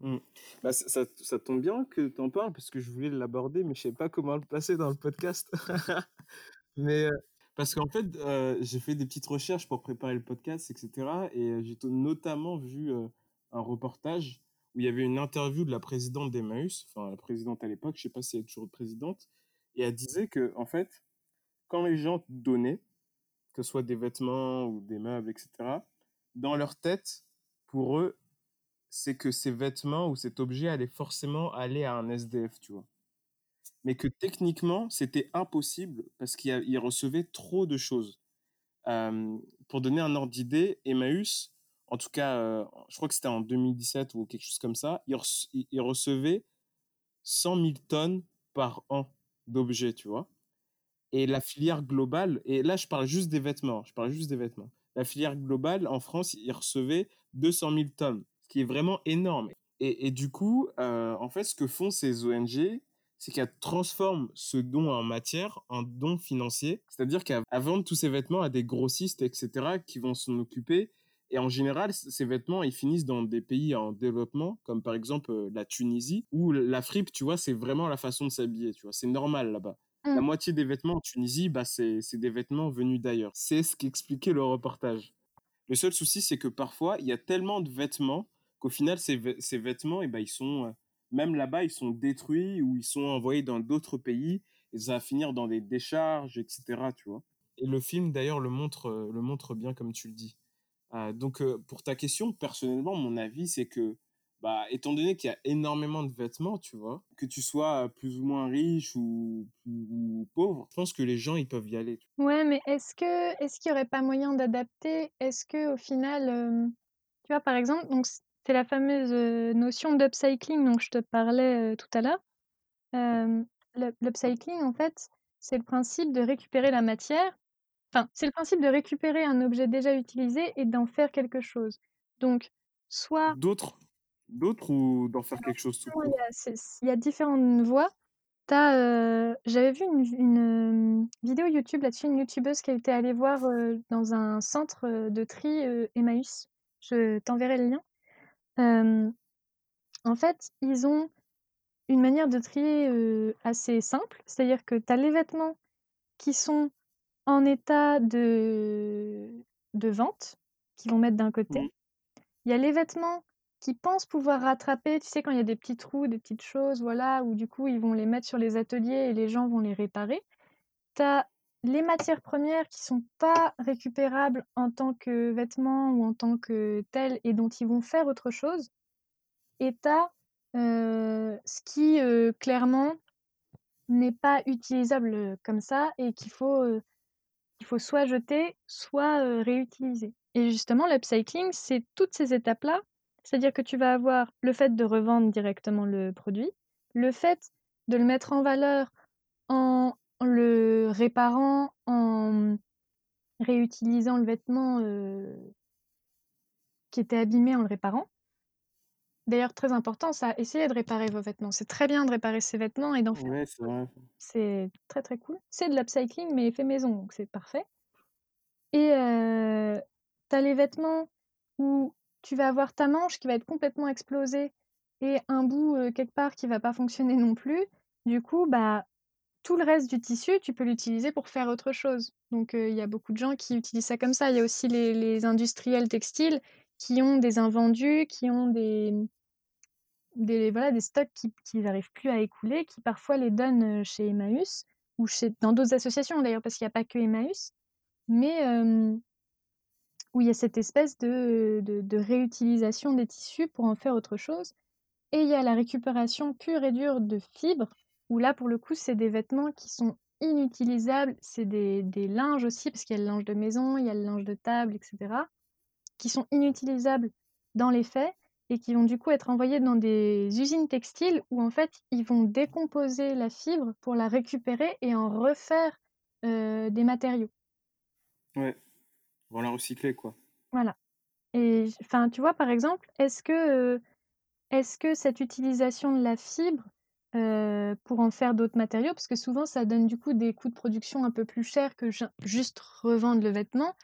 Mmh. Bah, ça tombe bien que tu en parles parce que je voulais l'aborder, mais je sais pas comment le placer dans le podcast. Mais, heu, parce qu'en fait, heu, j'ai fait des petites recherches pour préparer le podcast et cetera et heu, j'ai notamment vu, un reportage où il y avait une interview de la présidente d'Emmaüs, enfin la présidente à l'époque, je sais pas si elle est toujours présidente et elle disait que en fait, quand les gens donnaient, que ce soit des vêtements ou des meubles et cetera, dans leur tête, pour eux, c'est que ces vêtements ou cet objet allait forcément aller à un SDF, tu vois? Mais que techniquement, c'était impossible parce qu'il recevait trop de choses. Pour donner un ordre d'idée, Emmaüs, en tout cas, heu, je crois que c'était en 2017 ou quelque chose comme ça, il il recevait 100 000 tonnes par an d'objets, tu vois? Et la filière globale et là, je parle juste des vêtements, je parle juste des vêtements. La filière globale, en France, il recevait 200 000 tonnes, ce qui est vraiment énorme. Et, et du coup, euh, en fait, ce que font ces ONG, c'est qu'elles transforment ce don en matière, en don financier. C'est-à-dire qu'elles vendent tous ces vêtements à des grossistes, etc., qui vont s'en occuper. Et en général, ces vêtements, ils finissent dans des pays en développement, comme par exemple la Tunisie, où la fripe, tu vois, c'est vraiment la façon de s'habiller, tu vois. C'est normal là-bas. La Mmh. moitié des vêtements en Tunisie, bah, c'est des vêtements venus d'ailleurs. C'est ce qu'expliquait le reportage. Le seul souci, c'est que parfois, il y a tellement de vêtements qu'au final, ces, ces vêtements, et ben, ils sont, même là-bas, ils sont détruits ou ils sont envoyés dans d'autres pays et ça va finir dans des décharges, etc. Tu vois. Et le film, d'ailleurs, le montre, le montre bien comme tu le dis. Euh, donc, euh, pour ta question, personnellement, mon avis, c'est que, bah, étant donné qu'il y a énormément de vêtements, tu vois, que tu sois euh, plus ou moins riche ou, ou pauvre, je pense que les gens, ils peuvent y aller. Ouais, mais est-ce que est-ce qu'il y aurait pas moyen d'adapter? Est-ce que au final, euh, tu vois, par exemple, donc c'est la fameuse notion d'upcycling dont je te parlais tout à l'heure. L'upcycling, en fait, c'est le principe de récupérer la matière. Enfin, c'est le principe de récupérer un objet déjà utilisé et d'en faire quelque chose. Donc, soit D'autres, d'autres ou d'en faire quelque chose tout il court? y a, c'est- il y a différentes voies. Euh, j'avais vu une, une, vidéo YouTube là-dessus, une youtubeuse qui était allée voir euh, dans un centre de tri euh, Emmaüs. Je t'enverrai le lien. En fait, ils ont une manière de trier assez simple, c'est-à-dire que tu as les vêtements qui sont en état de, de vente, qu'ils vont mettre d'un côté. Il y a les vêtements qui pensent pouvoir rattraper, tu sais, quand il y a des petits trous, des petites choses, voilà, où du coup, ils vont les mettre sur les ateliers et les gens vont les réparer. Tu as les matières premières qui sont pas récupérables en tant que vêtements ou en tant que tels et dont ils vont faire autre chose. Et tu as ce qui, euh, clairement, n'est pas utilisable comme ça et qu'il faut, euh, qu'il faut soit jeter, soit réutiliser. Et justement, l'upcycling, c'est toutes ces étapes-là. C'est-à-dire que tu vas avoir le fait de revendre directement le produit, le fait de le mettre en valeur en le réparant, en réutilisant le vêtement qui était abîmé en le réparant. D'ailleurs, très important, ça, essayez de réparer vos vêtements. C'est très bien de réparer ses vêtements et d'en faire. Ouais, c'est vrai. C'est très très cool. C'est de l'upcycling, mais fait maison, donc c'est parfait. Et euh, tu as les vêtements où tu vas avoir ta manche qui va être complètement explosée et un bout euh, quelque part qui va pas fonctionner non plus. Du coup, bah, tout le reste du tissu, tu peux l'utiliser pour faire autre chose. Donc, il y a beaucoup de gens qui utilisent ça comme ça. Il y a aussi les, les industriels textiles qui ont des invendus, qui ont des, des, voilà, des stocks qui n'arrivent plus à écouler, qui parfois les donnent chez Emmaüs ou chez, dans d'autres associations d'ailleurs, parce qu'il n'y a pas que Emmaüs, mais euh, où il y a cette espèce de, de, de réutilisation des tissus pour en faire autre chose. Et il y a la récupération pure et dure de fibres, où là, pour le coup, c'est des vêtements qui sont inutilisables. C'est des, des linges aussi, parce qu'il y a le linge de maison, il y a le linge de table, etc., qui sont inutilisables dans les faits et qui vont du coup être envoyés dans des usines textiles où en fait, ils vont décomposer la fibre pour la récupérer et en refaire euh, des matériaux. Ouais, on la recycler, quoi. Voilà. Et enfin, tu vois, par exemple, est-ce que, euh, est-ce que cette utilisation de la fibre euh, pour en faire d'autres matériaux, parce que souvent ça donne du coup des coûts de production un peu plus chers que ju- juste revendre le vêtement,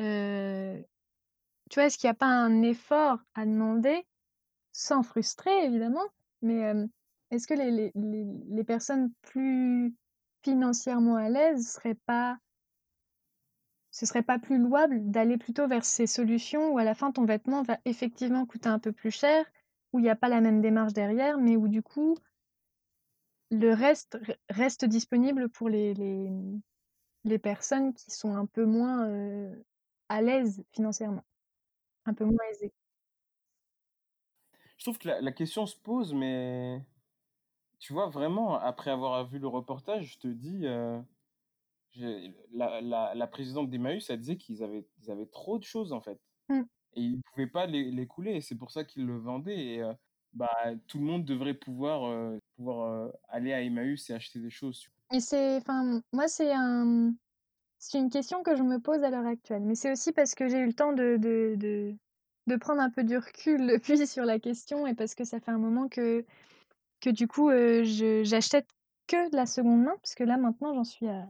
euh, tu vois, est-ce qu'il n'y a pas un effort à demander, sans frustrer évidemment, mais est-ce que les, les, les, personnes plus financièrement à l'aise seraient pas ce serait pas plus louable d'aller plutôt vers ces solutions où à la fin ton vêtement va effectivement coûter un peu plus cher, où il n'y a pas la même démarche derrière, mais où du coup le reste re- reste disponible pour les, les, les personnes qui sont un peu moins à l'aise financièrement, un peu moins aisées. Je trouve que la, la question se pose, mais tu vois, vraiment, après avoir vu le reportage, je te dis, euh, la, la, la présidente d'Emmaüs, elle disait qu'ils avaient, ils avaient trop de choses, en fait. Mm. Et ils ne pouvaient pas les, les couler, et c'est pour ça qu'ils le vendaient. Et euh, bah, tout le monde devrait pouvoir, euh, pouvoir aller à Emmaüs et acheter des choses. Mais c'est, enfin, moi c'est un, c'est une question que je me pose à l'heure actuelle. Mais c'est aussi parce que j'ai eu le temps de, de, de, de prendre un peu du recul depuis sur la question et parce que ça fait un moment que que du coup, euh, je- j'achète que de la seconde main, parce que là, maintenant, j'en suis à,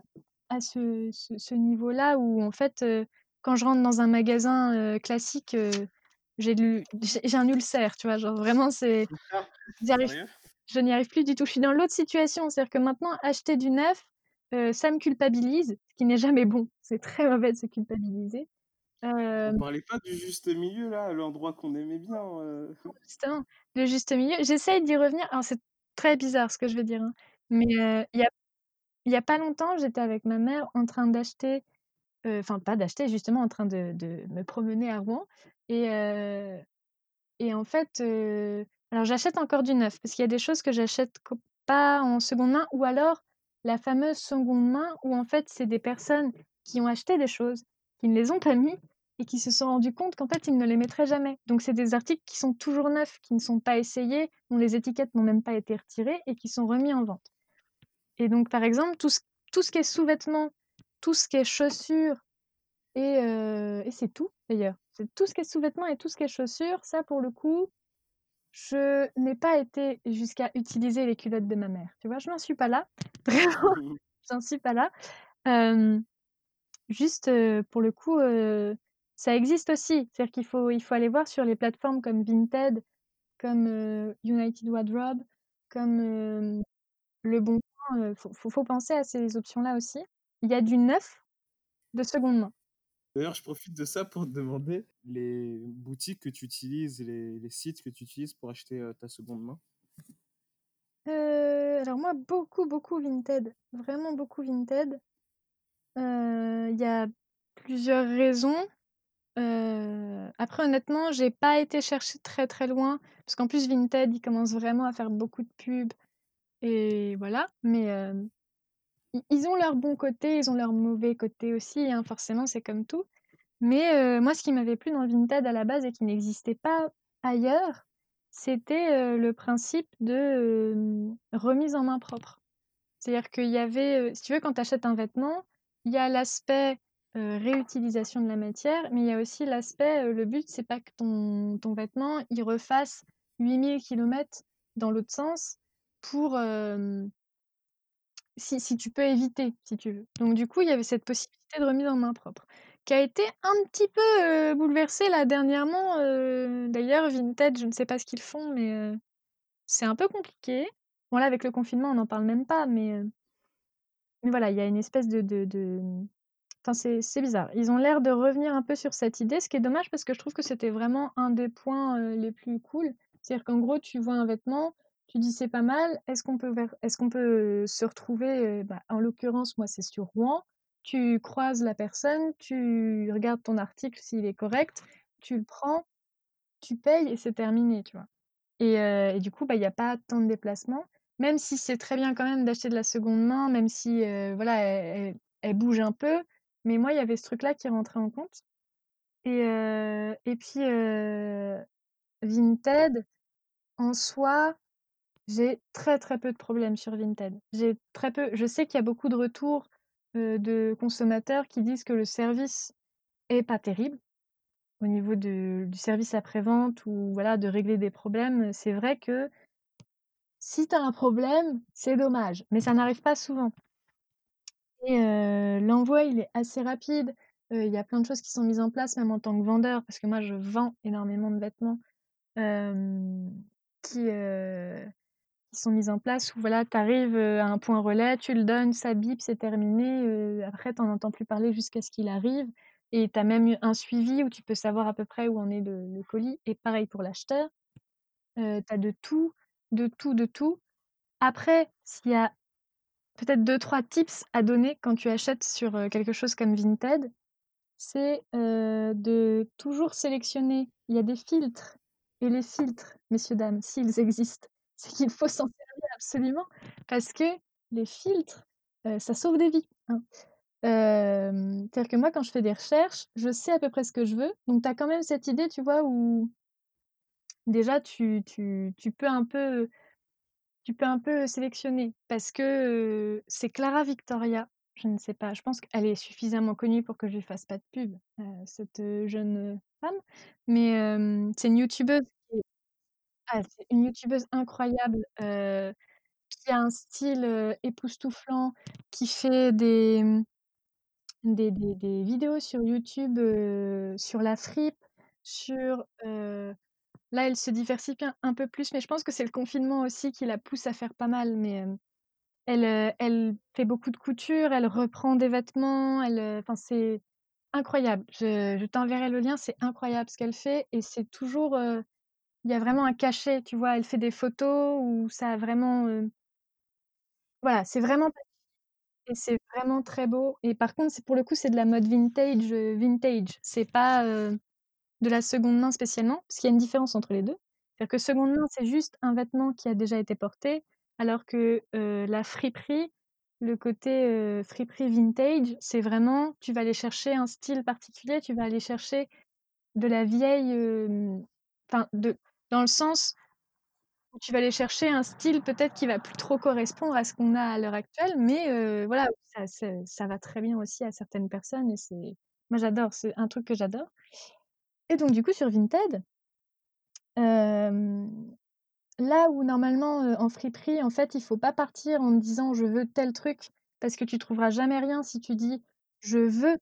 à ce, ce- ce niveau-là où, en fait, euh, quand je rentre dans un magasin euh, classique, euh, j'ai un ulcère, tu vois, genre vraiment, c'est, je n'y arrive plus du tout. Je suis dans l'autre situation, c'est-à-dire que maintenant, acheter du neuf, euh, ça me culpabilise, ce qui n'est jamais bon. C'est très mauvais de se culpabiliser. Euh, On parlait pas du juste milieu, là, l'endroit qu'on aimait bien. euh. justement, le juste milieu, j'essaye d'y revenir. Alors, c'est très bizarre ce que je veux dire, hein, mais euh, il y a y a pas longtemps, j'étais avec ma mère en train d'acheter enfin pas d'acheter, justement en train de de me promener à Rouen et et en fait, alors j'achète encore du neuf parce qu'il y a des choses que j'achète pas en seconde main ou alors la fameuse seconde main où en fait, c'est des personnes qui ont acheté des choses, qui ne les ont pas mis et qui se sont rendus compte qu'en fait, ils ne les mettraient jamais. Donc c'est des articles qui sont toujours neufs, qui ne sont pas essayés, dont les étiquettes n'ont même pas été retirées et qui sont remis en vente. Et donc par exemple, tout ce tout ce qui est sous-vêtements, tout ce qui est chaussures et heu et c'est tout d'ailleurs. C'est tout ce qui est sous-vêtements et tout ce qui est chaussures, ça pour le coup, je n'ai pas été jusqu'à utiliser les culottes de ma mère, tu vois? Je n'en suis pas là, vraiment, j'en suis pas là. Juste, pour le coup, ça existe aussi. C'est-à-dire qu'il faut il faut aller voir sur les plateformes comme Vinted, comme, United Wardrobe, comme, hem, Leboncoin, heu, faut penser à ces options-là aussi. Il y a du neuf de seconde main. D'ailleurs, je profite de ça pour te demander les boutiques que tu utilises, les sites que tu utilises pour acheter, ta seconde main? Alors moi, beaucoup, beaucoup Vinted, vraiment beaucoup Vinted. Heu, il y a plusieurs raisons. Heu, après honnêtement, j'ai pas été chercher très, très loin parce qu'en plus Vinted, ils commencent vraiment à faire beaucoup de pubs et voilà. Mais, i ils ont leurs bons côtés, ils ont leurs mauvais côtés aussi, hein, forcément, c'est comme tout. Mais, moi, ce qui m'avait plu dans Vinted à la base et qui n'existait pas ailleurs, c'était, le principe de, remise en main propre. C'est-à-dire qu'il y avait, si tu veux, quand tu achètes un vêtement, il y a l'aspect, réutilisation de la matière, mais il y a aussi l'aspect, le but, c'est pas que ton vêtement, il refasse 8000 kilomètres dans l'autre sens pour, si tu peux éviter, si tu veux. Donc du coup, il y avait cette possibilité de remise en main propre, qui a été un petit peu, heu, bouleversée là dernièrement, heu, d'ailleurs Vinted, je ne sais pas ce qu'ils font, mais, heu, c'est un peu compliqué. Bon là, avec le confinement, on n'en parle même pas, mais, mais voilà, il y a une espèce de de enfin c'est bizarre. Ils ont l'air de revenir un peu sur cette idée, ce qui est dommage parce que je trouve que c'était vraiment un des points, les plus cool. C'est-à-dire qu'en gros, tu vois un vêtement, tu dis: «C'est pas mal, est-ce qu'on peut est-ce qu'on peut, se retrouver?» bah, en l'occurrence, moi, c'est sur Rouen. Tu croises la personne, tu regardes ton article s'il est correct, tu le prends, tu payes et c'est terminé, tu vois? Et et du coup, bah, il y a pas tant de déplacements. Même si c'est très bien quand même d'acheter de la seconde main, même si, voilà, elle elle bouge un peu, mais moi, il y avait ce truc-là qui rentrait en compte et et puis, Vinted, en soi, j'ai très, très peu de problèmes sur Vinted. J'ai très peu je sais qu'il y a beaucoup de retours, heu, de consommateurs qui disent que le service est pas terrible au niveau de du service après-vente ou voilà, de régler des problèmes. C'est vrai que si tu as un problème, c'est dommage, mais ça n'arrive pas souvent et heu, l'envoi, il est assez rapide. Heu, il y a plein de choses qui sont mises en place, même en tant que vendeur, parce que moi, je vends énormément de vêtements, qui, sont mises en place où voilà, tu arrives, heu, à un point relais, tu le donnes, ça bip, c'est terminé, heu, après tu en entends plus parler jusqu'à ce qu'il arrive et tu as même eu un suivi où tu peux savoir à peu près où en est le colis et pareil pour l'acheteur. Heu, tu as de tout, de tout, de tout. Après, s'il y a peut-être deux trois tips à donner quand tu achètes sur, quelque chose comme Vinted, c'est, de toujours sélectionner il y a des filtres et les filtres, messieurs, dames, s'ils existent, c'est qu'il faut s'en servir absolument parce que les filtres, ça sauve des vies, hein. C'est-à-dire que moi, quand je fais des recherches, je sais à peu près ce que je veux, donc tu as quand même cette idée, tu vois, où déjà tu peux un peu tu peux un peu sélectionner parce que, c'est Clara Victoria, je ne sais pas, je pense qu'elle est suffisamment connue pour que je lui fasse pas de pub, cette, jeune, femme, mais c'est une youtubeuse ah, c'est une youtubeuse incroyable, qui a un style, époustouflant, qui fait des, mmh, des des des vidéos sur YouTube, sur la fripe, sur, là, elle se diversifie un peu plus, mais je pense que c'est le confinement aussi qui la pousse à faire pas mal, mais Elle, elle fait beaucoup de couture, elle reprend des vêtements, c'est incroyable. Je je t'enverrai le lien, c'est incroyable ce qu'elle fait et c'est toujours, il y a vraiment un cachet, tu vois? Elle fait des photos où ça a vraiment, voilà, c'est vraiment Et c'est vraiment très beau et par contre, c'est pour le coup, c'est de la mode vintage, vintage. C'est pas, de la seconde main spécialement, parce qu'il y a une différence entre les 2. C'est-à-dire que seconde main, c'est juste un vêtement qui a déjà été porté, alors que, heu, la friperie, le côté, heu, friperie vintage, c'est vraiment tu vas aller chercher un style particulier, tu vas aller chercher de la vieille, enfin de dans le sens où tu vas aller chercher un style peut-être qui va plus trop correspondre à ce qu'on a à l'heure actuelle, mais heu, voilà, ça va très bien aussi à certaines personnes et moi j'adore, c'est un truc que j'adore. Et donc du coup sur Vinted là où normalement, heu, en friperie, en fait, il faut pas partir en disant: «Je veux tel truc», parce que tu trouveras jamais rien si tu dis: «Je veux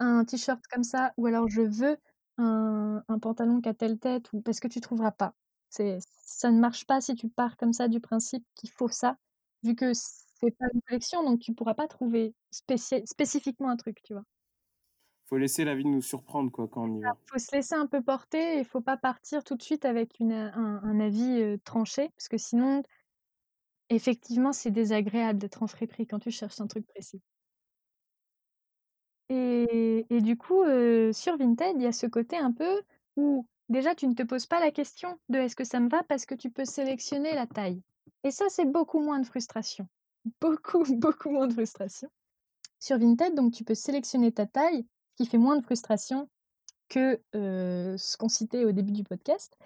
un t-shirt comme ça» ou alors «Je veux un un pantalon qui a telle tête» ou parce que tu trouveras pas. C'est ça ne marche pas si tu pars comme ça du principe qu'il faut ça, vu que c'est pas une collection, donc tu pourras pas trouver spécifiquement un truc, tu vois? Faut laisser la vie nous surprendre, quoi, quand on y va. faut se laisser un peu porter et faut pas partir tout de suite avec une, un un avis, tranché, parce que sinon effectivement, c'est désagréable d'être en friperie quand tu cherches un truc précis. Et du coup, sur Vinted, il y a ce côté un peu où déjà tu ne te poses pas la question de: «Est-ce que ça me va?» parce que tu peux sélectionner la taille et ça, c'est beaucoup moins de frustration. Beaucoup, beaucoup moins de frustration. Sur Vinted, donc tu peux sélectionner ta taille, ce qui fait moins de frustration que, ce qu'on citait au début du podcast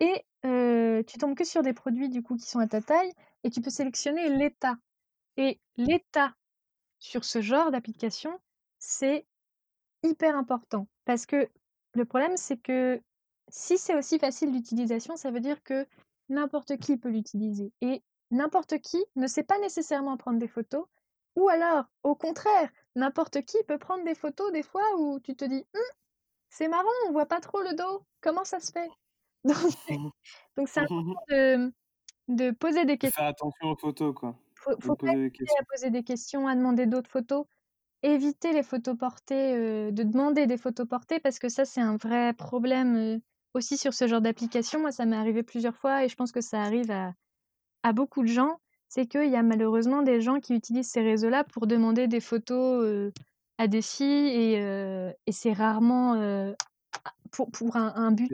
et tu tombes que sur des produits du coup qui sont à ta taille et tu peux sélectionner l'état et l'état sur ce genre d'application, c'est hyper important parce que le problème, c'est que si c'est aussi facile d'utilisation, ça veut dire que n'importe qui peut l'utiliser et n'importe qui ne sait pas nécessairement prendre des photos ou alors, au contraire, n'importe qui peut prendre des photos des fois où tu te dis: «Mmh, c'est marrant, on voit pas trop le dos, comment ça se fait?» donc c'est donc c'est important de de poser des De questions. faire attention aux photos, quoi. Faut faut pas poser des à poser des questions, à demander d'autres photos. Éviter les photos portées, de demander des photos portées parce que ça, c'est un vrai problème, aussi sur ce genre d'application. Moi, ça m'est arrivé plusieurs fois et je pense que ça arrive à à beaucoup de gens. C'est qu'il y a malheureusement des gens qui utilisent ces réseaux-là pour demander des photos, à des filles et c'est rarement, pour pour un un but,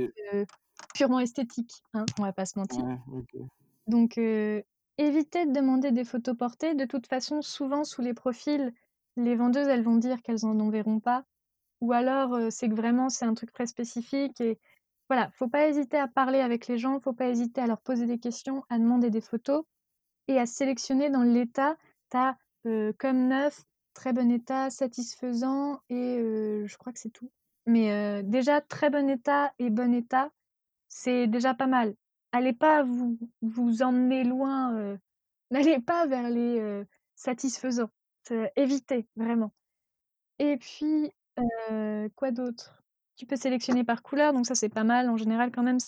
purement esthétique, hein, on va pas se mentir. ouais. Donc heu, évitez de demander des photos portées. De toute façon, souvent sous les profils, les vendeuses, elles vont dire qu'elles en enverront pas ou alors, heu, c'est que vraiment c'est un truc très spécifique et voilà, faut pas hésiter à parler avec les gens, faut pas hésiter à leur poser des questions, à demander des photos et à sélectionner dans l'état. Tu as, heu, comme neuf, très bon état, satisfaisant et heu, je crois que c'est tout. Mais déjà très bon état et bon état, c'est déjà pas mal. Allez pas vous vous emmener loin, n'allez pas vers les, satisfaisants. C'est évitez, vraiment. Et puis, quoi d'autre? Tu peux sélectionner par couleur, donc ça, c'est pas mal. En général, quand même,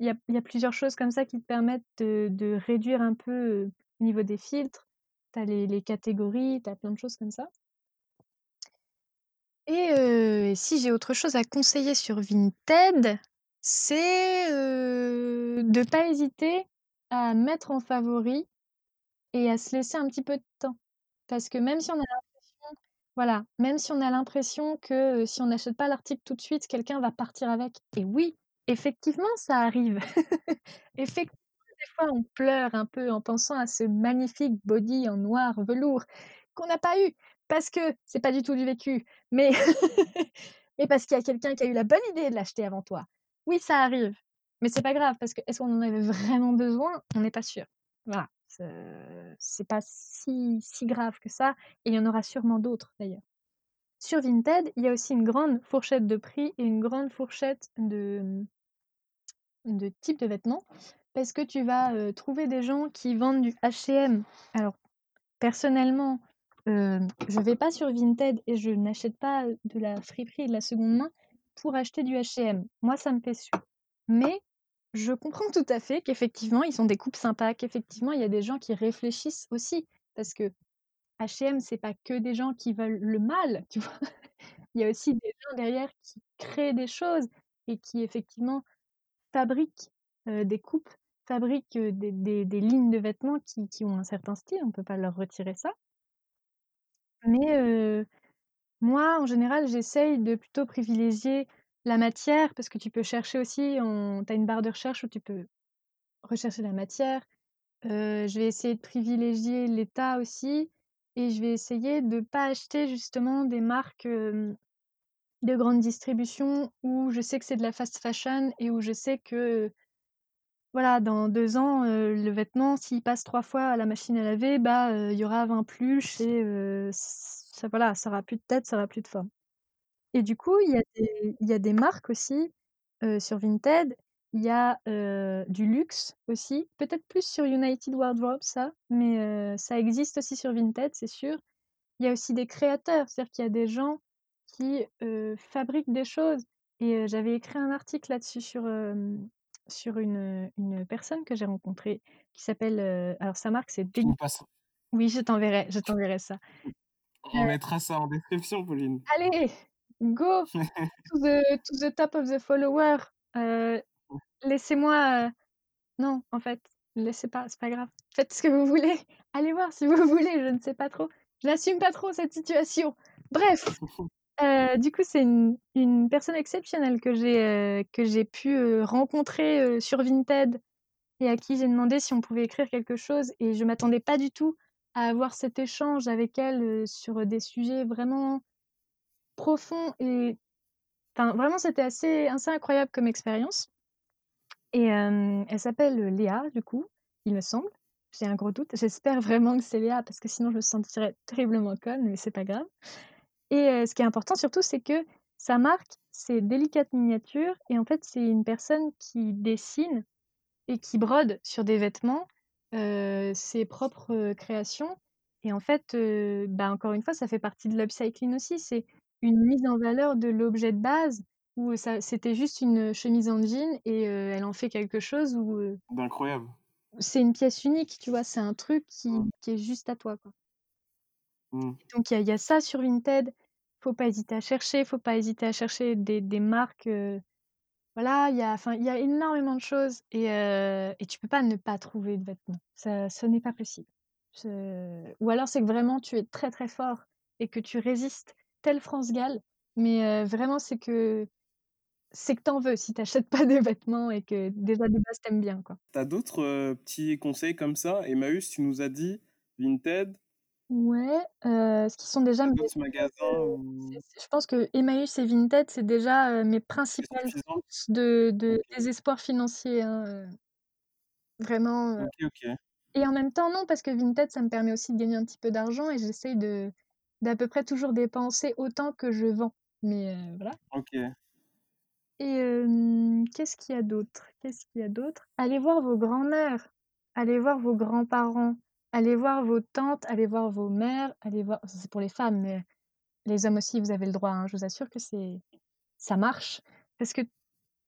il y a plusieurs choses comme ça qui te permettent de réduire un peu, au niveau des filtres. Tu as les catégories, tu as plein de choses comme ça. Et si j'ai autre chose à conseiller sur Vinted, c'est, de pas hésiter à mettre en favori et à se laisser un petit peu de temps. Parce que même si on a l'impression voilà, même si on a l'impression que, si on n'achète pas l'article tout de suite, quelqu'un va partir avec et oui, effectivement, ça arrive. Effectivement, des fois, on pleure un peu en pensant à ce magnifique body en noir velours qu'on n'a pas eu, parce que c'est pas du tout du vécu, mais mais parce qu'il y a quelqu'un qui a eu la bonne idée de l'acheter avant toi. Oui, ça arrive, mais c'est pas grave parce que est-ce qu'on en avait vraiment besoin? On n'est pas sûr. Voilà, ce c'est pas si si grave que ça et il y en aura sûrement d'autres d'ailleurs. Sur Vinted, il y a aussi une grande fourchette de prix et une grande fourchette de, de types de vêtements parce que tu vas, trouver des gens qui vendent du H&M. Alors personnellement, heu, je vais pas sur Vinted et je n'achète pas, de la friperie et de la seconde main pour acheter du H&M. Moi, ça me fait suer. Mais je comprends tout à fait qu'effectivement, ils ont des coupes sympas, qu'effectivement, il y a des gens qui réfléchissent aussi parce que H&M, c'est pas que des gens qui veulent le mal, tu vois? Il y a aussi des gens derrière qui créent des choses et qui effectivement fabriquent, heu, des coupes, fabriquent, heu, des des lignes de vêtements qui qui ont un certain style, on peut pas leur retirer ça. Mais heu, moi, en général, j'essaye de plutôt privilégier la matière parce que tu peux chercher aussi en tu as une barre de recherche où tu peux rechercher la matière. Je vais essayer de privilégier l'état aussi et je vais essayer de pas acheter justement des marques, de grande distribution où je sais que c'est de la fast fashion et où je sais que, voilà, dans 2 ans, le vêtement, s'il passe 3 fois à la machine à laver, bah, il y aura 20 pluches et ça voilà, ça aura plus de tête, ça aura plus de forme. Et du coup, il y a des il y a des marques aussi, heu, sur Vinted. Il y a, heu, du luxe aussi, peut-être plus sur United Wardrobe ça, mais heu, ça existe aussi sur Vinted, c'est sûr. Il y a aussi des créateurs, c'est-à-dire qu'il y a des gens qui, heu, fabriquent des choses et heu, j'avais écrit un article là-dessus sur, hem, sur une, une personne que j'ai rencontrée qui s'appelle, heu, alors sa marque c'est Tu Deli nous passes oui, je t'enverrai, je t'enverrai ça. on mettra ça en description, Pauline. Allez, go to the to the top of the follower. Heu, laissez-moi, heu non, en fait, laissez pas, c'est pas grave. Faites ce que vous voulez. Allez voir si vous voulez, je ne sais pas trop. Je n'assume pas trop cette situation. Bref, heu, du coup, c'est une une personne exceptionnelle que j'ai, que j'ai pu, rencontrer, sur Vinted et à qui j'ai demandé si on pouvait écrire quelque chose et je m'attendais pas du tout à avoir cet échange avec elle, sur des sujets vraiment profonds et vraiment, c'était assez incroyable comme expérience et elle s'appelle, Léa, du coup, il me semble. J'ai un gros doute. J'espère vraiment que c'est Léa parce que sinon je me sentirais terriblement conne, mais c'est pas grave et ce qui est important surtout, c'est que sa marque, c'est Délicate Miniature et en fait, c'est une personne qui dessine et qui brode sur des vêtements, ses propres, créations et en fait, bah, encore une fois, ça fait partie de l'upcycling aussi. C'est une mise en valeur de l'objet de base où ça c'était juste une, chemise en jean et heu, elle en fait quelque chose où, heu, D'incroyable. c'est une pièce unique, tu vois? C'est un truc qui Mmh. qui est juste à toi, quoi. Mmh. Donc il y a il y a ça sur Vinted. Faut pas hésiter à chercher, faut pas hésiter à chercher des des marques, heu voilà, il y a enfin, il y a énormément de choses et heu et tu peux pas ne pas trouver de vêtements. Ça ce n'est pas possible. Ce ou alors c'est que vraiment tu es très, très fort et que tu résistes tel France Gall, mais heu, vraiment c'est que c'est que tu en veux si tu achètes pas de vêtements et que déjà de base tu aimes bien, quoi. Tu as d'autres, heu, petits conseils comme ça? Emmaüs, tu nous as dit, Vinted, Ouais, heu, ce qui sont déjà mes magasins ou je pense que Emmaüs et Vinted, c'est déjà, mes principales sources de désespoir financier, hein, vraiment, OK, OK. Et en même temps, non, parce que Vinted, ça me permet aussi de gagner un petit peu d'argent et j'essaye de d'à peu près toujours dépenser autant que je vends. Mais voilà. OK. Et qu'est-ce qu'il y a d'autre? Qu'est-ce qu'il y a d'autre? Allez voir vos grands-mères, allez voir vos grands-parents, allez voir vos tantes, allez voir vos mères, allez voir c'est pour les femmes, mais les hommes aussi, vous avez le droit, hein. Je vous assure que c'est ça marche. Parce que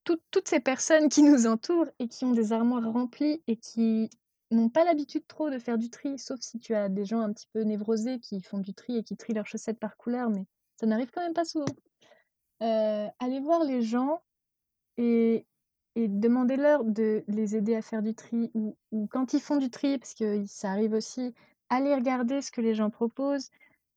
toutes ces personnes qui nous entourent et qui ont des armoires remplies et qui n'ont pas l'habitude trop de faire du tri, sauf si tu as des gens un petit peu névrosés qui font du tri et qui trient leurs chaussettes par couleur, mais ça n'arrive quand même pas souvent. Heu, allez voir les gens et et demandez-leur de les aider à faire du tri ou ou quand ils font du tri, parce que ça arrive aussi, allez regarder ce que les gens proposent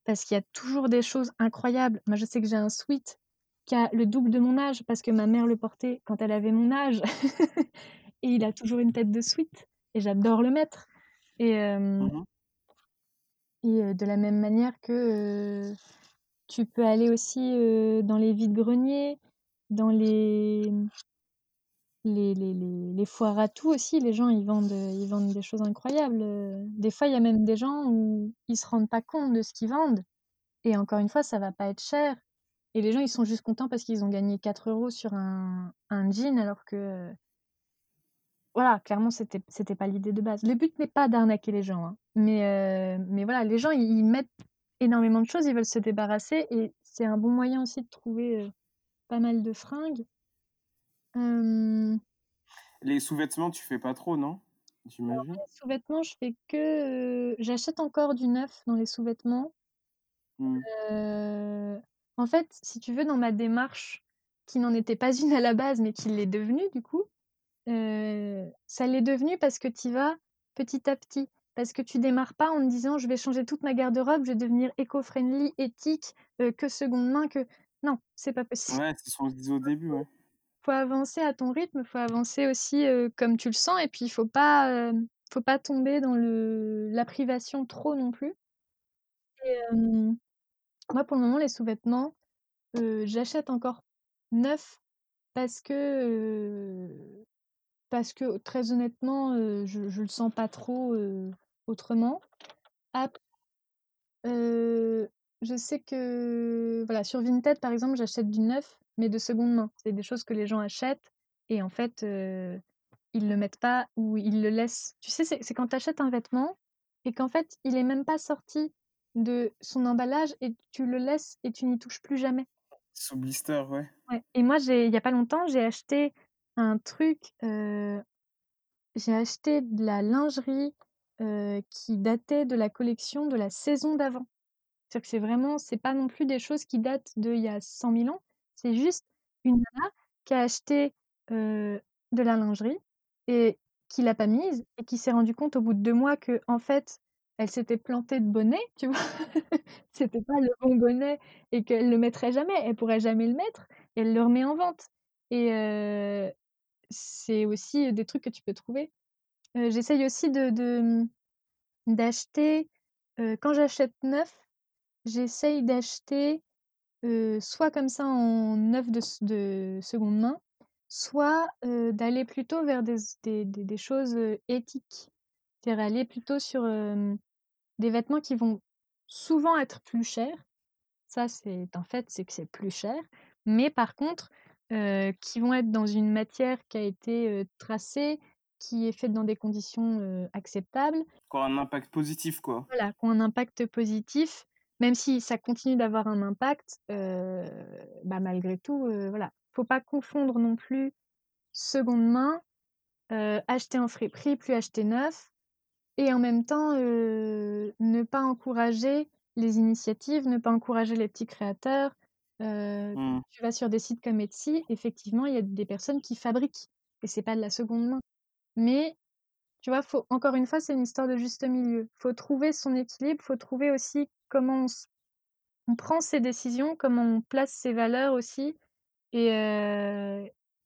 parce qu'il y a toujours des choses incroyables. Moi, je sais que j'ai un sweat qui a le double de mon âge parce que ma mère le portait quand elle avait mon âge et il a toujours une tête de sweat et j'adore le mettre. Et hem Mmh et heu, de la même manière que, heu, tu peux aller aussi, dans les vides-greniers, dans les les les les les foires à tout aussi, les gens ils vendent, ils vendent des choses incroyables. Des fois, il y a même des gens où ils se rendent pas compte de ce qu'ils vendent. Et encore une fois, ça va pas être cher. Et les gens, ils sont juste contents parce qu'ils ont gagné 4 € sur un un jean alors que, voilà, clairement, c'était c'était pas l'idée de base. Le but n'est pas d'arnaquer les gens, hein, mais heu, mais voilà, les gens, ils ils mettent énormément de choses, ils veulent se débarrasser et c'est un bon moyen aussi de trouver, heu, pas mal de fringues. Les sous-vêtements, tu fais pas trop, non? alors les sous-vêtements, je fais que, heu, j'achète encore du neuf dans les sous-vêtements. Mmh. En fait, si tu veux, dans ma démarche, qui n'en était pas une à la base, mais qui l'est devenue du coup, ça l'est devenu parce que tu y vas petit à petit. Parce que tu démarres pas en te disant: «Je vais changer toute ma garde-robe, je vais devenir éco-friendly, éthique, que seconde main, que» non, c'est pas possible. Ouais, c'est ce qu'on se disait au début, ouais. Faut avancer à ton rythme, faut avancer aussi, comme tu le sens et puis il faut pas, faut pas tomber dans le la privation trop non plus. Et moi pour le moment les sous-vêtements, j'achète encore neuf parce que, parce que très honnêtement, je je le sens pas trop, autrement. Je sais que voilà, sur Vinted par exemple, j'achète du neuf, mais de seconde main. C'est des choses que les gens achètent et en fait, ils le mettent pas ou ils le laissent. Tu sais, c'est quand tu achètes un vêtement et qu'en fait, il est même pas sorti de son emballage et tu le laisses et tu n'y touches plus jamais. Sous blister, ouais. Ouais et moi il y a pas longtemps, j'ai acheté un truc, j'ai acheté de la lingerie, qui datait de la collection de la saison d'avant. C'est-à-dire que c'est vraiment c'est pas non plus des choses qui datent d'il y a 100 000 ans. C'est juste une nana qui a acheté, de la lingerie et qui l'a pas mise et qui s'est rendue compte au bout de 2 mois qu'en fait, elle s'était plantée de bonnet, tu vois? C'était pas le bon bonnet et qu'elle le mettrait jamais, elle pourrait jamais le mettre et elle le remet en vente et c'est aussi des trucs que tu peux trouver. J'essaye aussi de mmh, d'acheter, quand j'achète neuf, j'essaye d'acheter, soit comme ça en neuf de de seconde main, soit, d'aller plutôt vers des des des des choses, éthiques. C'est-à-dire aller plutôt sur, des vêtements qui vont souvent être plus chers. Ça, c'est un fait, c'est que c'est plus cher, mais par contre, heu, qui vont être dans une matière qui a été, heu, tracée, qui est faite dans des conditions, heu, acceptables. Qui un impact positif, quoi. Voilà, qui ont un impact positif, même si ça continue d'avoir un impact, heu, bah, malgré tout, voilà. Faut pas confondre non plus seconde main, acheter en friperie, plus acheter neuf et en même temps, ne pas encourager les initiatives, ne pas encourager les petits créateurs. Mmh. tu vas sur des sites comme Etsy, effectivement, il y a des personnes qui fabriquent et c'est pas de la seconde main. Mais tu vois, faut encore une fois, c'est une histoire de juste milieu. Faut trouver son équilibre, faut trouver aussi comment on prend ses décisions, comment on place ses valeurs aussi et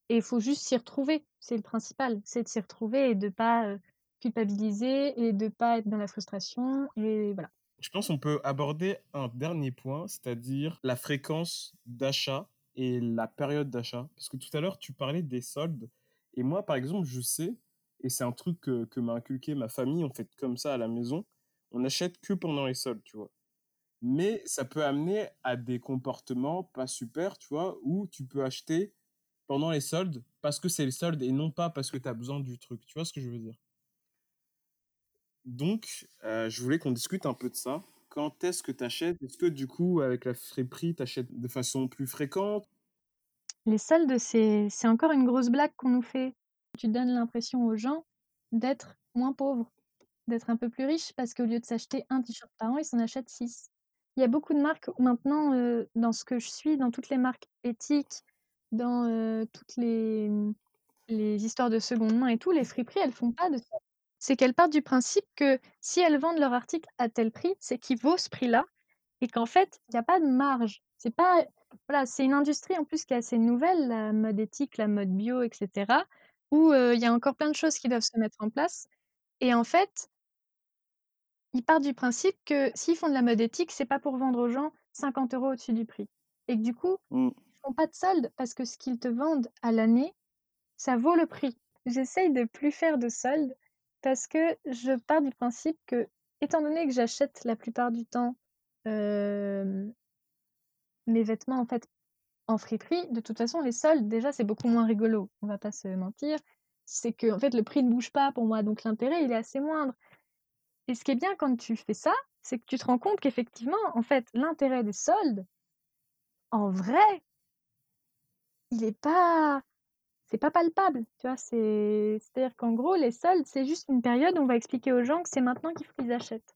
il faut juste s'y retrouver. C'est le principal, c'est de s'y retrouver et de pas, culpabiliser et de pas être dans la frustration et voilà. Je pense qu'on peut aborder un dernier point, c'est-à-dire la fréquence d'achat et la période d'achat. Parce que tout à l'heure, tu parlais des soldes. Et moi, par exemple, je sais, et c'est un truc que, m'a inculqué ma famille, on fait comme ça à la maison, on n'achète que pendant les soldes, tu vois. Mais ça peut amener à des comportements pas super, tu vois, où tu peux acheter pendant les soldes parce que c'est les soldes et non pas parce que tu as besoin du truc. Tu vois ce que je veux dire? Donc, euh, je voulais qu'on discute un peu de ça. Quand est-ce que tu achètes Est-ce que du coup, avec la friperie, tu achètes de façon plus fréquente? Les soldes, c'est encore une grosse blague qu'on nous fait. Tu donnes l'impression aux gens d'être moins pauvres, d'être un peu plus riches parce qu'au lieu de s'acheter un t-shirt par an, ils s'en achètent 6. Il y a beaucoup de marques maintenant, heu, dans ce que je suis, dans toutes les marques éthiques, dans, heu, toutes les, histoires de seconde main et tout, les friperies, elles font pas de soldes. C'est qu'elles partent du principe que si elles vendent leur article à tel prix, c'est qu'il vaut ce prix-là et qu'en fait, il y a pas de marge. C'est pas voilà, c'est une industrie en plus qui est assez nouvelle, la mode éthique, la mode bio et cetera, où, il y a encore plein de choses qui doivent se mettre en place et en fait ils partent du principe que s'ils font de la mode éthique, c'est pas pour vendre aux gens 50 € au-dessus du prix et que du coup, Mmh. ils font pas de soldes parce que ce qu'ils te vendent à l'année, ça vaut le prix. J'essaye de plus faire de soldes parce que je pars du principe que, étant donné que j'achète la plupart du temps, mes vêtements en fait en friperie, de toute façon les soldes déjà c'est beaucoup moins rigolo, on va pas se mentir. C'est qu'en fait le prix ne bouge pas pour moi, donc l'intérêt il est assez moindre et ce qui est bien quand tu fais ça, c'est que tu te rends compte qu'effectivement, en fait, l'intérêt des soldes en vrai il est pas c'est pas palpable, tu vois? C'est c'est-à-dire qu'en gros les soldes, c'est juste une période où on va expliquer aux gens que c'est maintenant qu'il faut qu'ils achètent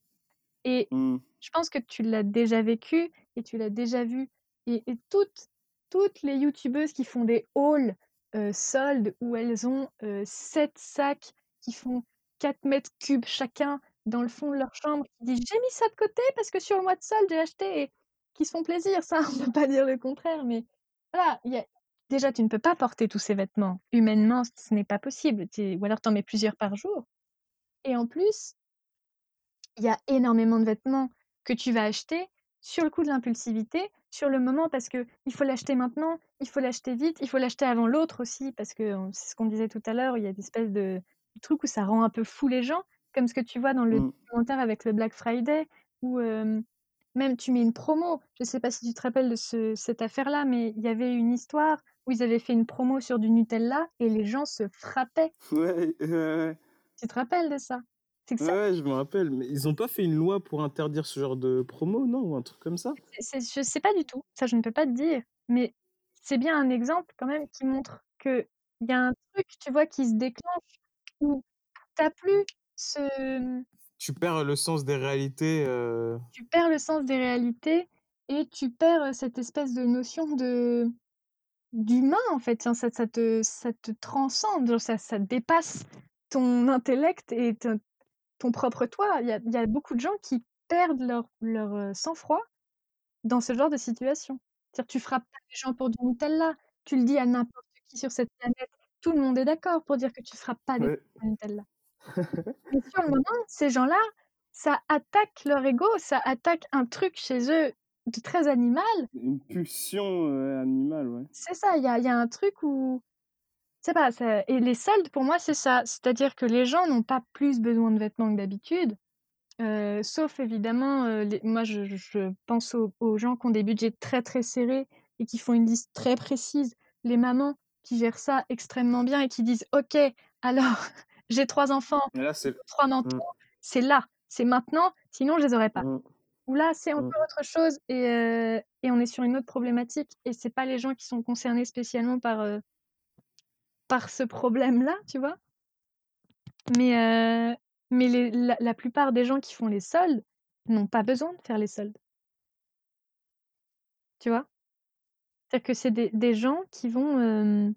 et Mmh. je pense que tu l'as déjà vécu et tu l'as déjà vu et et toutes toutes les youtubeuses qui font des hauls, heu, soldes où elles ont, heu, 7 sacs qui font 4 m3 chacun dans le fond de leur chambre qui disent: «J'ai mis ça de côté parce que sur le mois de solde, j'ai acheté» et qui se font plaisir, ça, on peut pas dire le contraire, mais voilà, il y a déjà, tu ne peux pas porter tous ces vêtements. Humainement, ce n'est pas possible, ou alors tu en mets plusieurs par jour et en plus il y a énormément de vêtements que tu vas acheter sur le coup de l'impulsivité, sur le moment parce qu'il faut l'acheter maintenant, il faut l'acheter vite, il faut l'acheter avant l'autre aussi parce que, c'est ce qu'on disait tout à l'heure, il y a des espèces de de trucs où ça rend un peu fou les gens, comme ce que tu vois dans le Mmh. documentaire avec le Black Friday où, hem, même tu mets une promo. Je sais pas si tu te rappelles de ce cette affaire-là, mais il y avait une histoire où ils avaient fait une promo sur du Nutella et les gens se frappaient. Ouais, ouais, ouais. Tu te rappelles de ça? C'est que ça ouais, je me rappelle, mais ils ont pas fait une loi pour interdire ce genre de promo, non? Ou un truc comme ça? je sais pas du tout, ça je ne peux pas te dire, mais c'est bien un exemple quand même qui montre qu'il y a un truc, tu vois, qui se déclenche où tu as plus ce, Tu perds le sens des réalités, heu tu perds le sens des réalités et tu perds, heu, cette espèce de notion de d'humain en fait, ça ça te ça te transcende, ça ça dépasse ton intellect et ton propre toi. Il y a il y a beaucoup de gens qui perdent leur leur, heu, sang-froid dans ce genre de situation. C'est-à-dire tu frappes pas les gens pour du Nutella, tu le dis à n'importe qui sur cette planète, tout le monde est d'accord pour dire que tu frappes pas les gens pour du Nutella. Mais sur le moment, ces gens-là, ça attaque leur ego, ça attaque un truc chez eux de très animal. Une pulsion, heu, animale, ouais. C'est ça, il y a il y a un truc où sais pas, ça et les soldes pour moi c'est ça, c'est-à-dire que les gens n'ont pas plus besoin de vêtements que d'habitude, heu, sauf évidemment, les moi je je je pense aux aux gens qui ont des budgets très, très serrés et qui font une liste très précise. Les mamans qui gèrent ça extrêmement bien et qui disent: «OK, alors j'ai 3 enfants, là, c'est 3 mmh, manteaux, c'est là, c'est maintenant, sinon je les aurais pas». mmh, Ou là, c'est mmh. encore autre chose et heu et on est sur une autre problématique et c'est pas les gens qui sont concernés spécialement par, heu par ce problème-là, tu vois? Mais heu, mais les la la plupart des gens qui font les soldes n'ont pas besoin de faire les soldes. Tu vois? C'est-à-dire que c'est des des gens qui vont,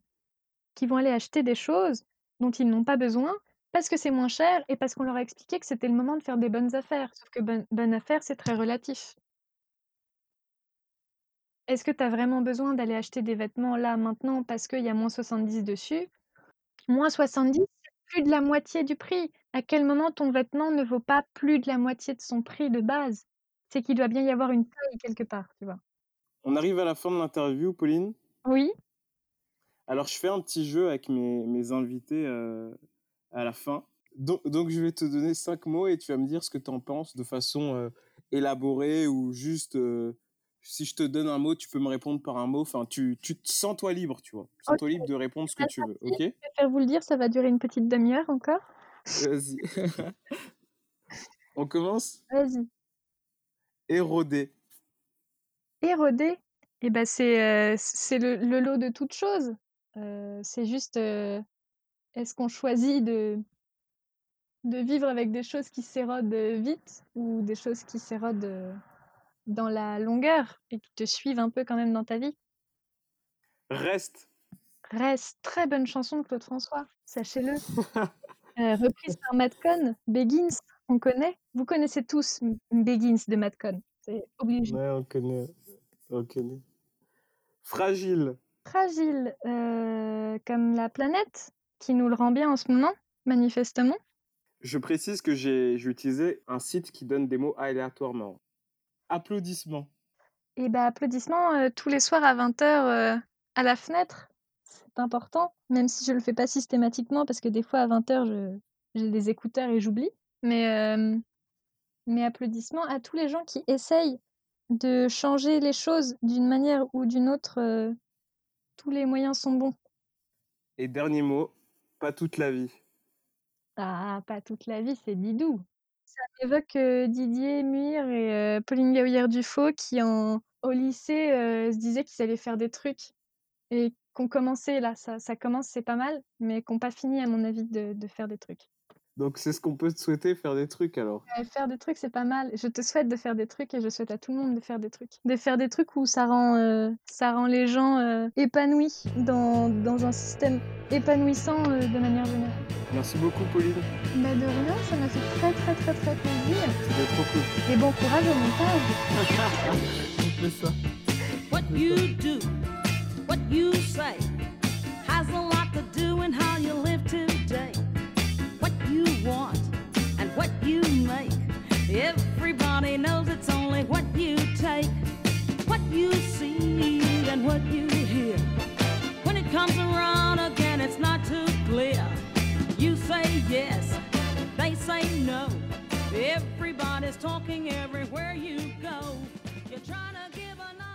qui vont aller acheter des choses dont ils n'ont pas besoin parce que c'est moins cher et parce qu'on leur a expliqué que c'était le moment de faire des bonnes affaires. Sauf que bonne bonne affaire, c'est très relatif. Est-ce que tu as vraiment besoin d'aller acheter des vêtements là, maintenant, parce qu'il y a moins 70 dessus? Moins 70, c'est plus de la moitié du prix. À quel moment ton vêtement ne vaut pas plus de la moitié de son prix de base? C'est qu'il doit bien y avoir une taille quelque part, tu vois? On arrive à la fin de l'interview, Pauline? Oui? Alors, je fais un petit jeu avec mes mes invités, heu, à la fin. Donc donc je vais te donner 5 mots et tu vas me dire ce que tu en penses de façon, heu, élaborée ou juste, heu, si je te donne un mot, tu peux me répondre par un mot. Enfin, tu tu te sens-toi libre, tu vois? OK, Sens-toi libre de répondre ce que tu veux. OK? Je préfère vous le dire, ça va durer une petite demi-heure encore. Vas-y. On commence? Vas-y. Érodé. Érodé? Bah, c'est, heu, c'est le le lot de toutes choses. Heu, c'est juste, est-ce qu'on choisit de de vivre avec des choses qui s'érodent, heu, vite ou des choses qui s'érodent, heu, dans la longueur et qui te suivent un peu quand même dans ta vie? Reste. Reste, très bonne chanson de Claude François, sachez-le. Heu, reprise par Madcon, Beggins, on connaît? Vous connaissez tous Beggins de Madcon, c'est obligé. Ouais, on connaît, on connaît. Fragile. Fragile, comme la planète? Qui nous le rend bien en ce moment, manifestement. Je précise que j'ai utilisé un site qui donne des mots aléatoirement. Applaudissements. Et bah, applaudissements, heu, tous les soirs à 20:00, heu, à la fenêtre. C'est important, même si je le fais pas systématiquement parce que des fois à 20:00 je j'ai des écouteurs et j'oublie. Mais hem, mais applaudissements à tous les gens qui essayent de changer les choses d'une manière ou d'une autre, tous les moyens sont bons. Et dernier mot, pas toute la vie. Ah, pas toute la vie, c'est Didou. Ça m'évoque, heu, Didier Muir et heu, Pauline Gawillère-Dufaux qui en au lycée, heu, se disaient qu'ils allaient faire des trucs et qui ont commencé là, ça ça commence, c'est pas mal, mais qui ont pas fini à mon avis de de faire des trucs. Donc c'est ce qu'on peut te souhaiter, faire des trucs alors. Ouais, faire des trucs, c'est pas mal. Je te souhaite de faire des trucs et je souhaite à tout le monde de faire des trucs. De faire des trucs où ça rend, euh, ça rend les gens euh, épanouis dans, dans un système épanouissant euh, de manière générale. Merci beaucoup Pauline. Bah de rien, ça m'a fait très très très très plaisir. C'était trop cool. Et bon courage au montage. On fait ça. What you do, what you say, has a want and what you make, everybody knows it's only what you take. What you see and what you hear. When it comes around again, it's not too clear. You say yes, they say no. Everybody's talking everywhere you go. You're trying to give another.